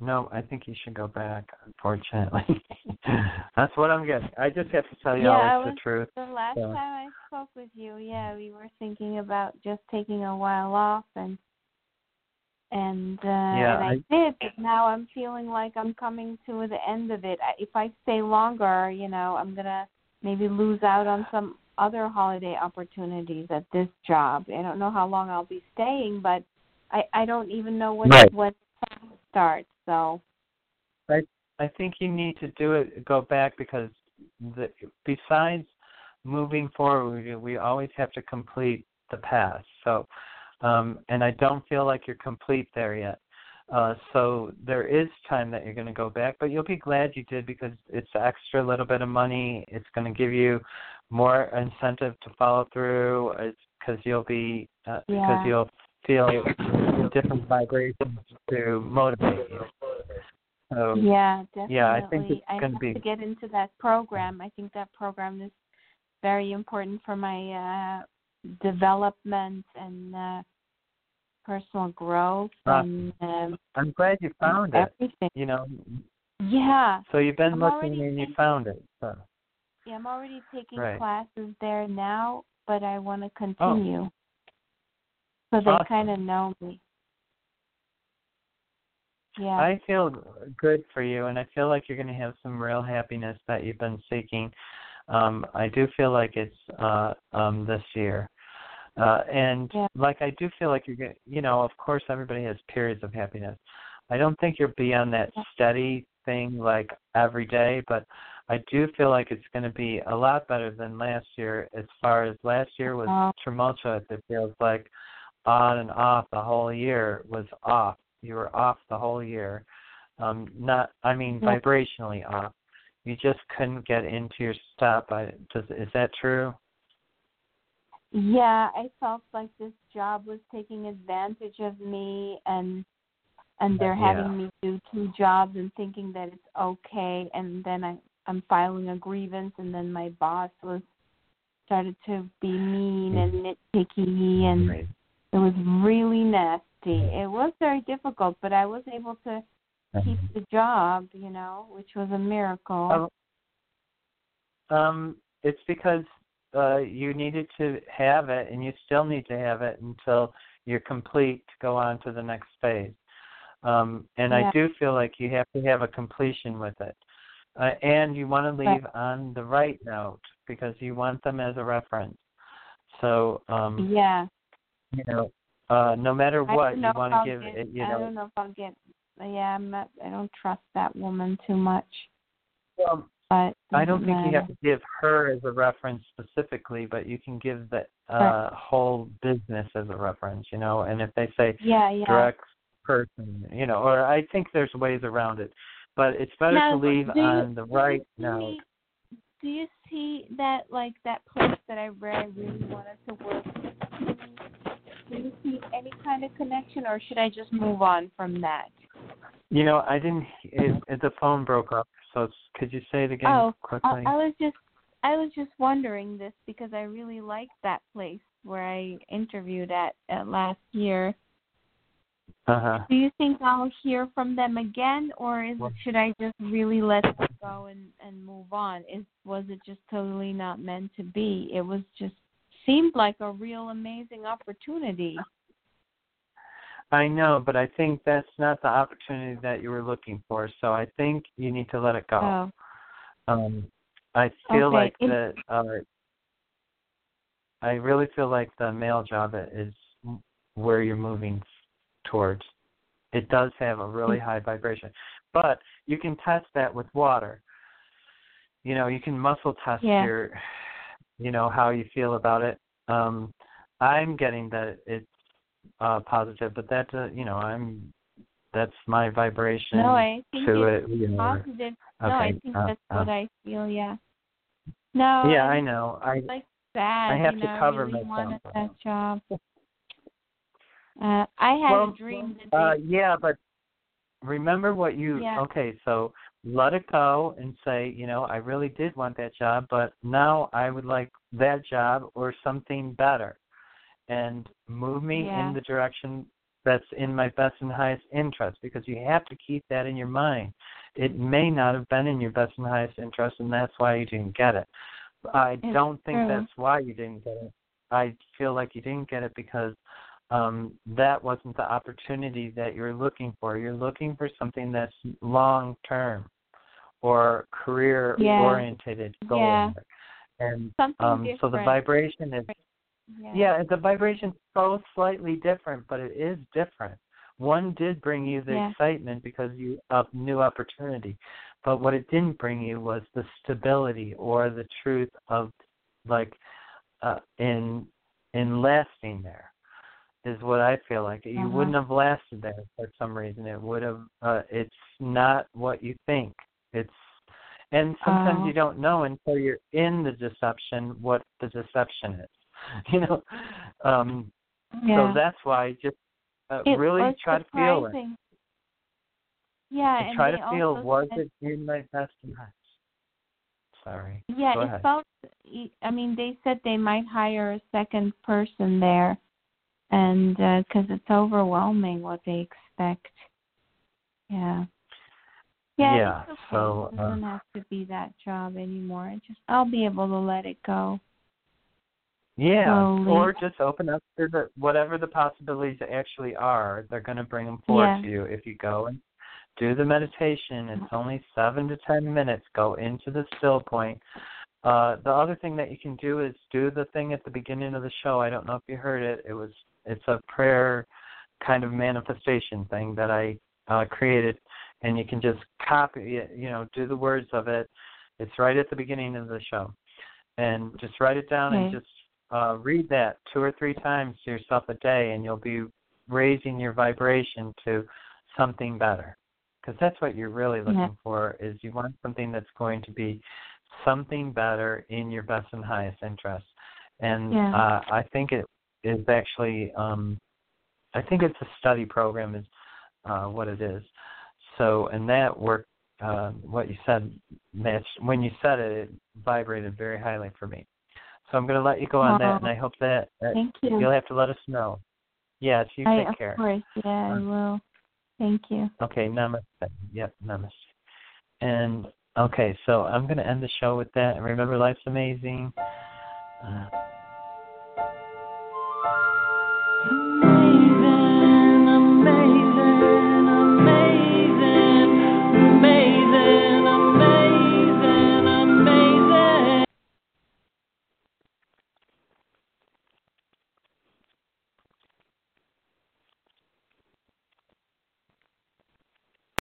No, I think you should go back. Unfortunately, that's what I'm getting. I just have to tell you Yeah, I always was- the truth. The last So- time I spoke with you, yeah, we were thinking about just taking a while off and and uh Yeah, and I, did, but now I'm feeling like I'm coming to the end of it. I, if I stay longer, you know, I'm gonna maybe lose out on some other holiday opportunities at this job. I don't know how long I'll be staying, but I I don't even know when Right. when it starts. So I I think you need to do it. Go back because the besides moving forward, we, we always have to complete the past. So, um, and I don't feel like you're complete there yet. Uh, so there is time that you're going to go back, but you'll be glad you did because it's extra little bit of money. It's going to give you more incentive to follow through. It's because you'll be uh, Yeah. because you'll feel different vibrations to motivate you. So yeah, definitely. yeah, I think it's I gonna have be- to get into that program. I think that program is very important for my uh development and uh personal growth Ah. and um I'm glad you found it. everything. You know, Yeah. so you've been I'm looking and you found it. So Yeah, I'm already taking Right. classes there now, but I want to continue. So they Oh. Awesome. kind of know me. Yeah. I feel good for you, and I feel like you're going to have some real happiness that you've been seeking. Um, I do feel like it's uh, um, this year, uh, and Yeah. like I do feel like you're going. You know, of course, everybody has periods of happiness. I don't think you'll be on that Yeah. steady thing like every day, but I do feel like it's going to be a lot better than last year. As far as last year was Uh-huh. tumultuous, it feels like on and off the whole year was off. You were off the whole year. Um, not, I mean, Yeah. vibrationally off. You just couldn't get into your step. I, does, is that true? Yeah, I felt like this job was taking advantage of me and and they're Yeah. having me do two jobs and thinking that it's okay and then I I'm filing a grievance and then my boss was started to be mean and nitpicky and it was really nasty. It was very difficult, but I was able to keep the job, you know, which was a miracle. Oh, um, it's because uh, you needed to have it, and you still need to have it until you're complete to go on to the next phase. Um, and Yeah. I do feel like you have to have a completion with it, uh, and you want to leave on the right note because you want them as a reference. So, um, yeah. you know, uh, no matter what, you want to give get, it. You know, I don't know if I'll get. Yeah, I'm not. I don't trust that woman too much. Well, But I don't think you have to give her as a reference specifically, but you can give the uh, whole business as a reference, you know. And if they say Yeah, yeah. direct person, you know, or I think there's ways around it, but it's better Now, to leave you- on the right note. Do you see that like that place that I really, really wanted to work? Do you see any kind of connection, or should I just move on from that? You know, I didn't. It, it, the phone broke up. So could you say it again oh, quickly? I, I was just I was just wondering this because I really liked that place where I interviewed at, at last year. Uh-huh. Do you think I'll hear from them again, or is it, should I just really let go and and move on? Is was it just totally not meant to be? It was just seemed like a real amazing opportunity. I know, but I think that's not the opportunity that you were looking for. So I think you need to let it go. Oh. Um, I feel Okay. like It- that. Uh, I really feel like the male job is where you're moving towards. It does have a really Mm. high vibration, but you can test that with water. You know, you can muscle test Yeah. your, you know, how you feel about it. Um, I'm getting that it's uh, positive, but that uh, you know, I'm that's my vibration No, I think to it's it. You know, positive. No, I think uh, that's uh, what I feel. Yeah. No. yeah, I I know. I like sad. I have you to know, cover I really myself. that job. Uh, I had well, a dream that uh, they, yeah, but remember what you Yeah. okay, so let it go and say, you know, I really did want that job, but now I would like that job or something better. And move me Yeah. in the direction that's in my best and highest interest because you have to keep that in your mind. It may not have been in your best and highest interest and that's why you didn't get it. I It's don't think true. that's why you didn't get it. I feel like you didn't get it because um, that wasn't the opportunity that you're looking for. You're looking for something that's long term or career Yeah. oriented goal. Yeah. And something um, so the vibration is Yeah. yeah, the vibration's so slightly different, but it is different. One did bring you the Yeah. excitement because you of new opportunity, but what it didn't bring you was the stability or the truth of like uh, in in lasting there is what I feel like. You Uh-huh. wouldn't have lasted there for some reason. It would have. Uh, it's not what you think. It's and sometimes Oh. you don't know until you're in the deception what the deception is. You know, um, Yeah. so that's why just uh, really try to feel it. Yeah, And try to feel was said- it in my best interest. Sorry. Yeah, it felt. I mean, they said they might hire a second person there, and because it's overwhelming what they expect. Yeah. Yeah. Yeah, okay. so, it doesn't uh, have to be that job anymore. I just I'll be able to let it go. Yeah, slowly. or just open up to the whatever the possibilities actually are. They're going to bring them forward Yeah. to you if you go and do the meditation. It's only seven to ten minutes. Go into the still point. Uh, the other thing that you can do is do the thing at the beginning of the show. I don't know if you heard it. It was it's a prayer kind of manifestation thing that I uh, created, and you can just copy it. You know, do the words of it. It's right at the beginning of the show, and just write it down and just uh, read that two or three times to yourself a day, and you'll be raising your vibration to something better. Because that's what you're really looking Yeah. for is you want something that's going to be something better in your best and highest interest. And Yeah. uh, I think it is actually, um, I think it's a study program is uh, what it is. So, and that worked. Uh, what you said matched when you said it, it vibrated very highly for me. So I'm going to let you go on that, and I hope that, that Thank you. you'll have to let us know. Yes, you I, take of care. course. Yeah, I will. Thank you. Okay, namaste. Yep, namaste. And okay, so I'm going to end the show with that. And remember, life's amazing. Uh,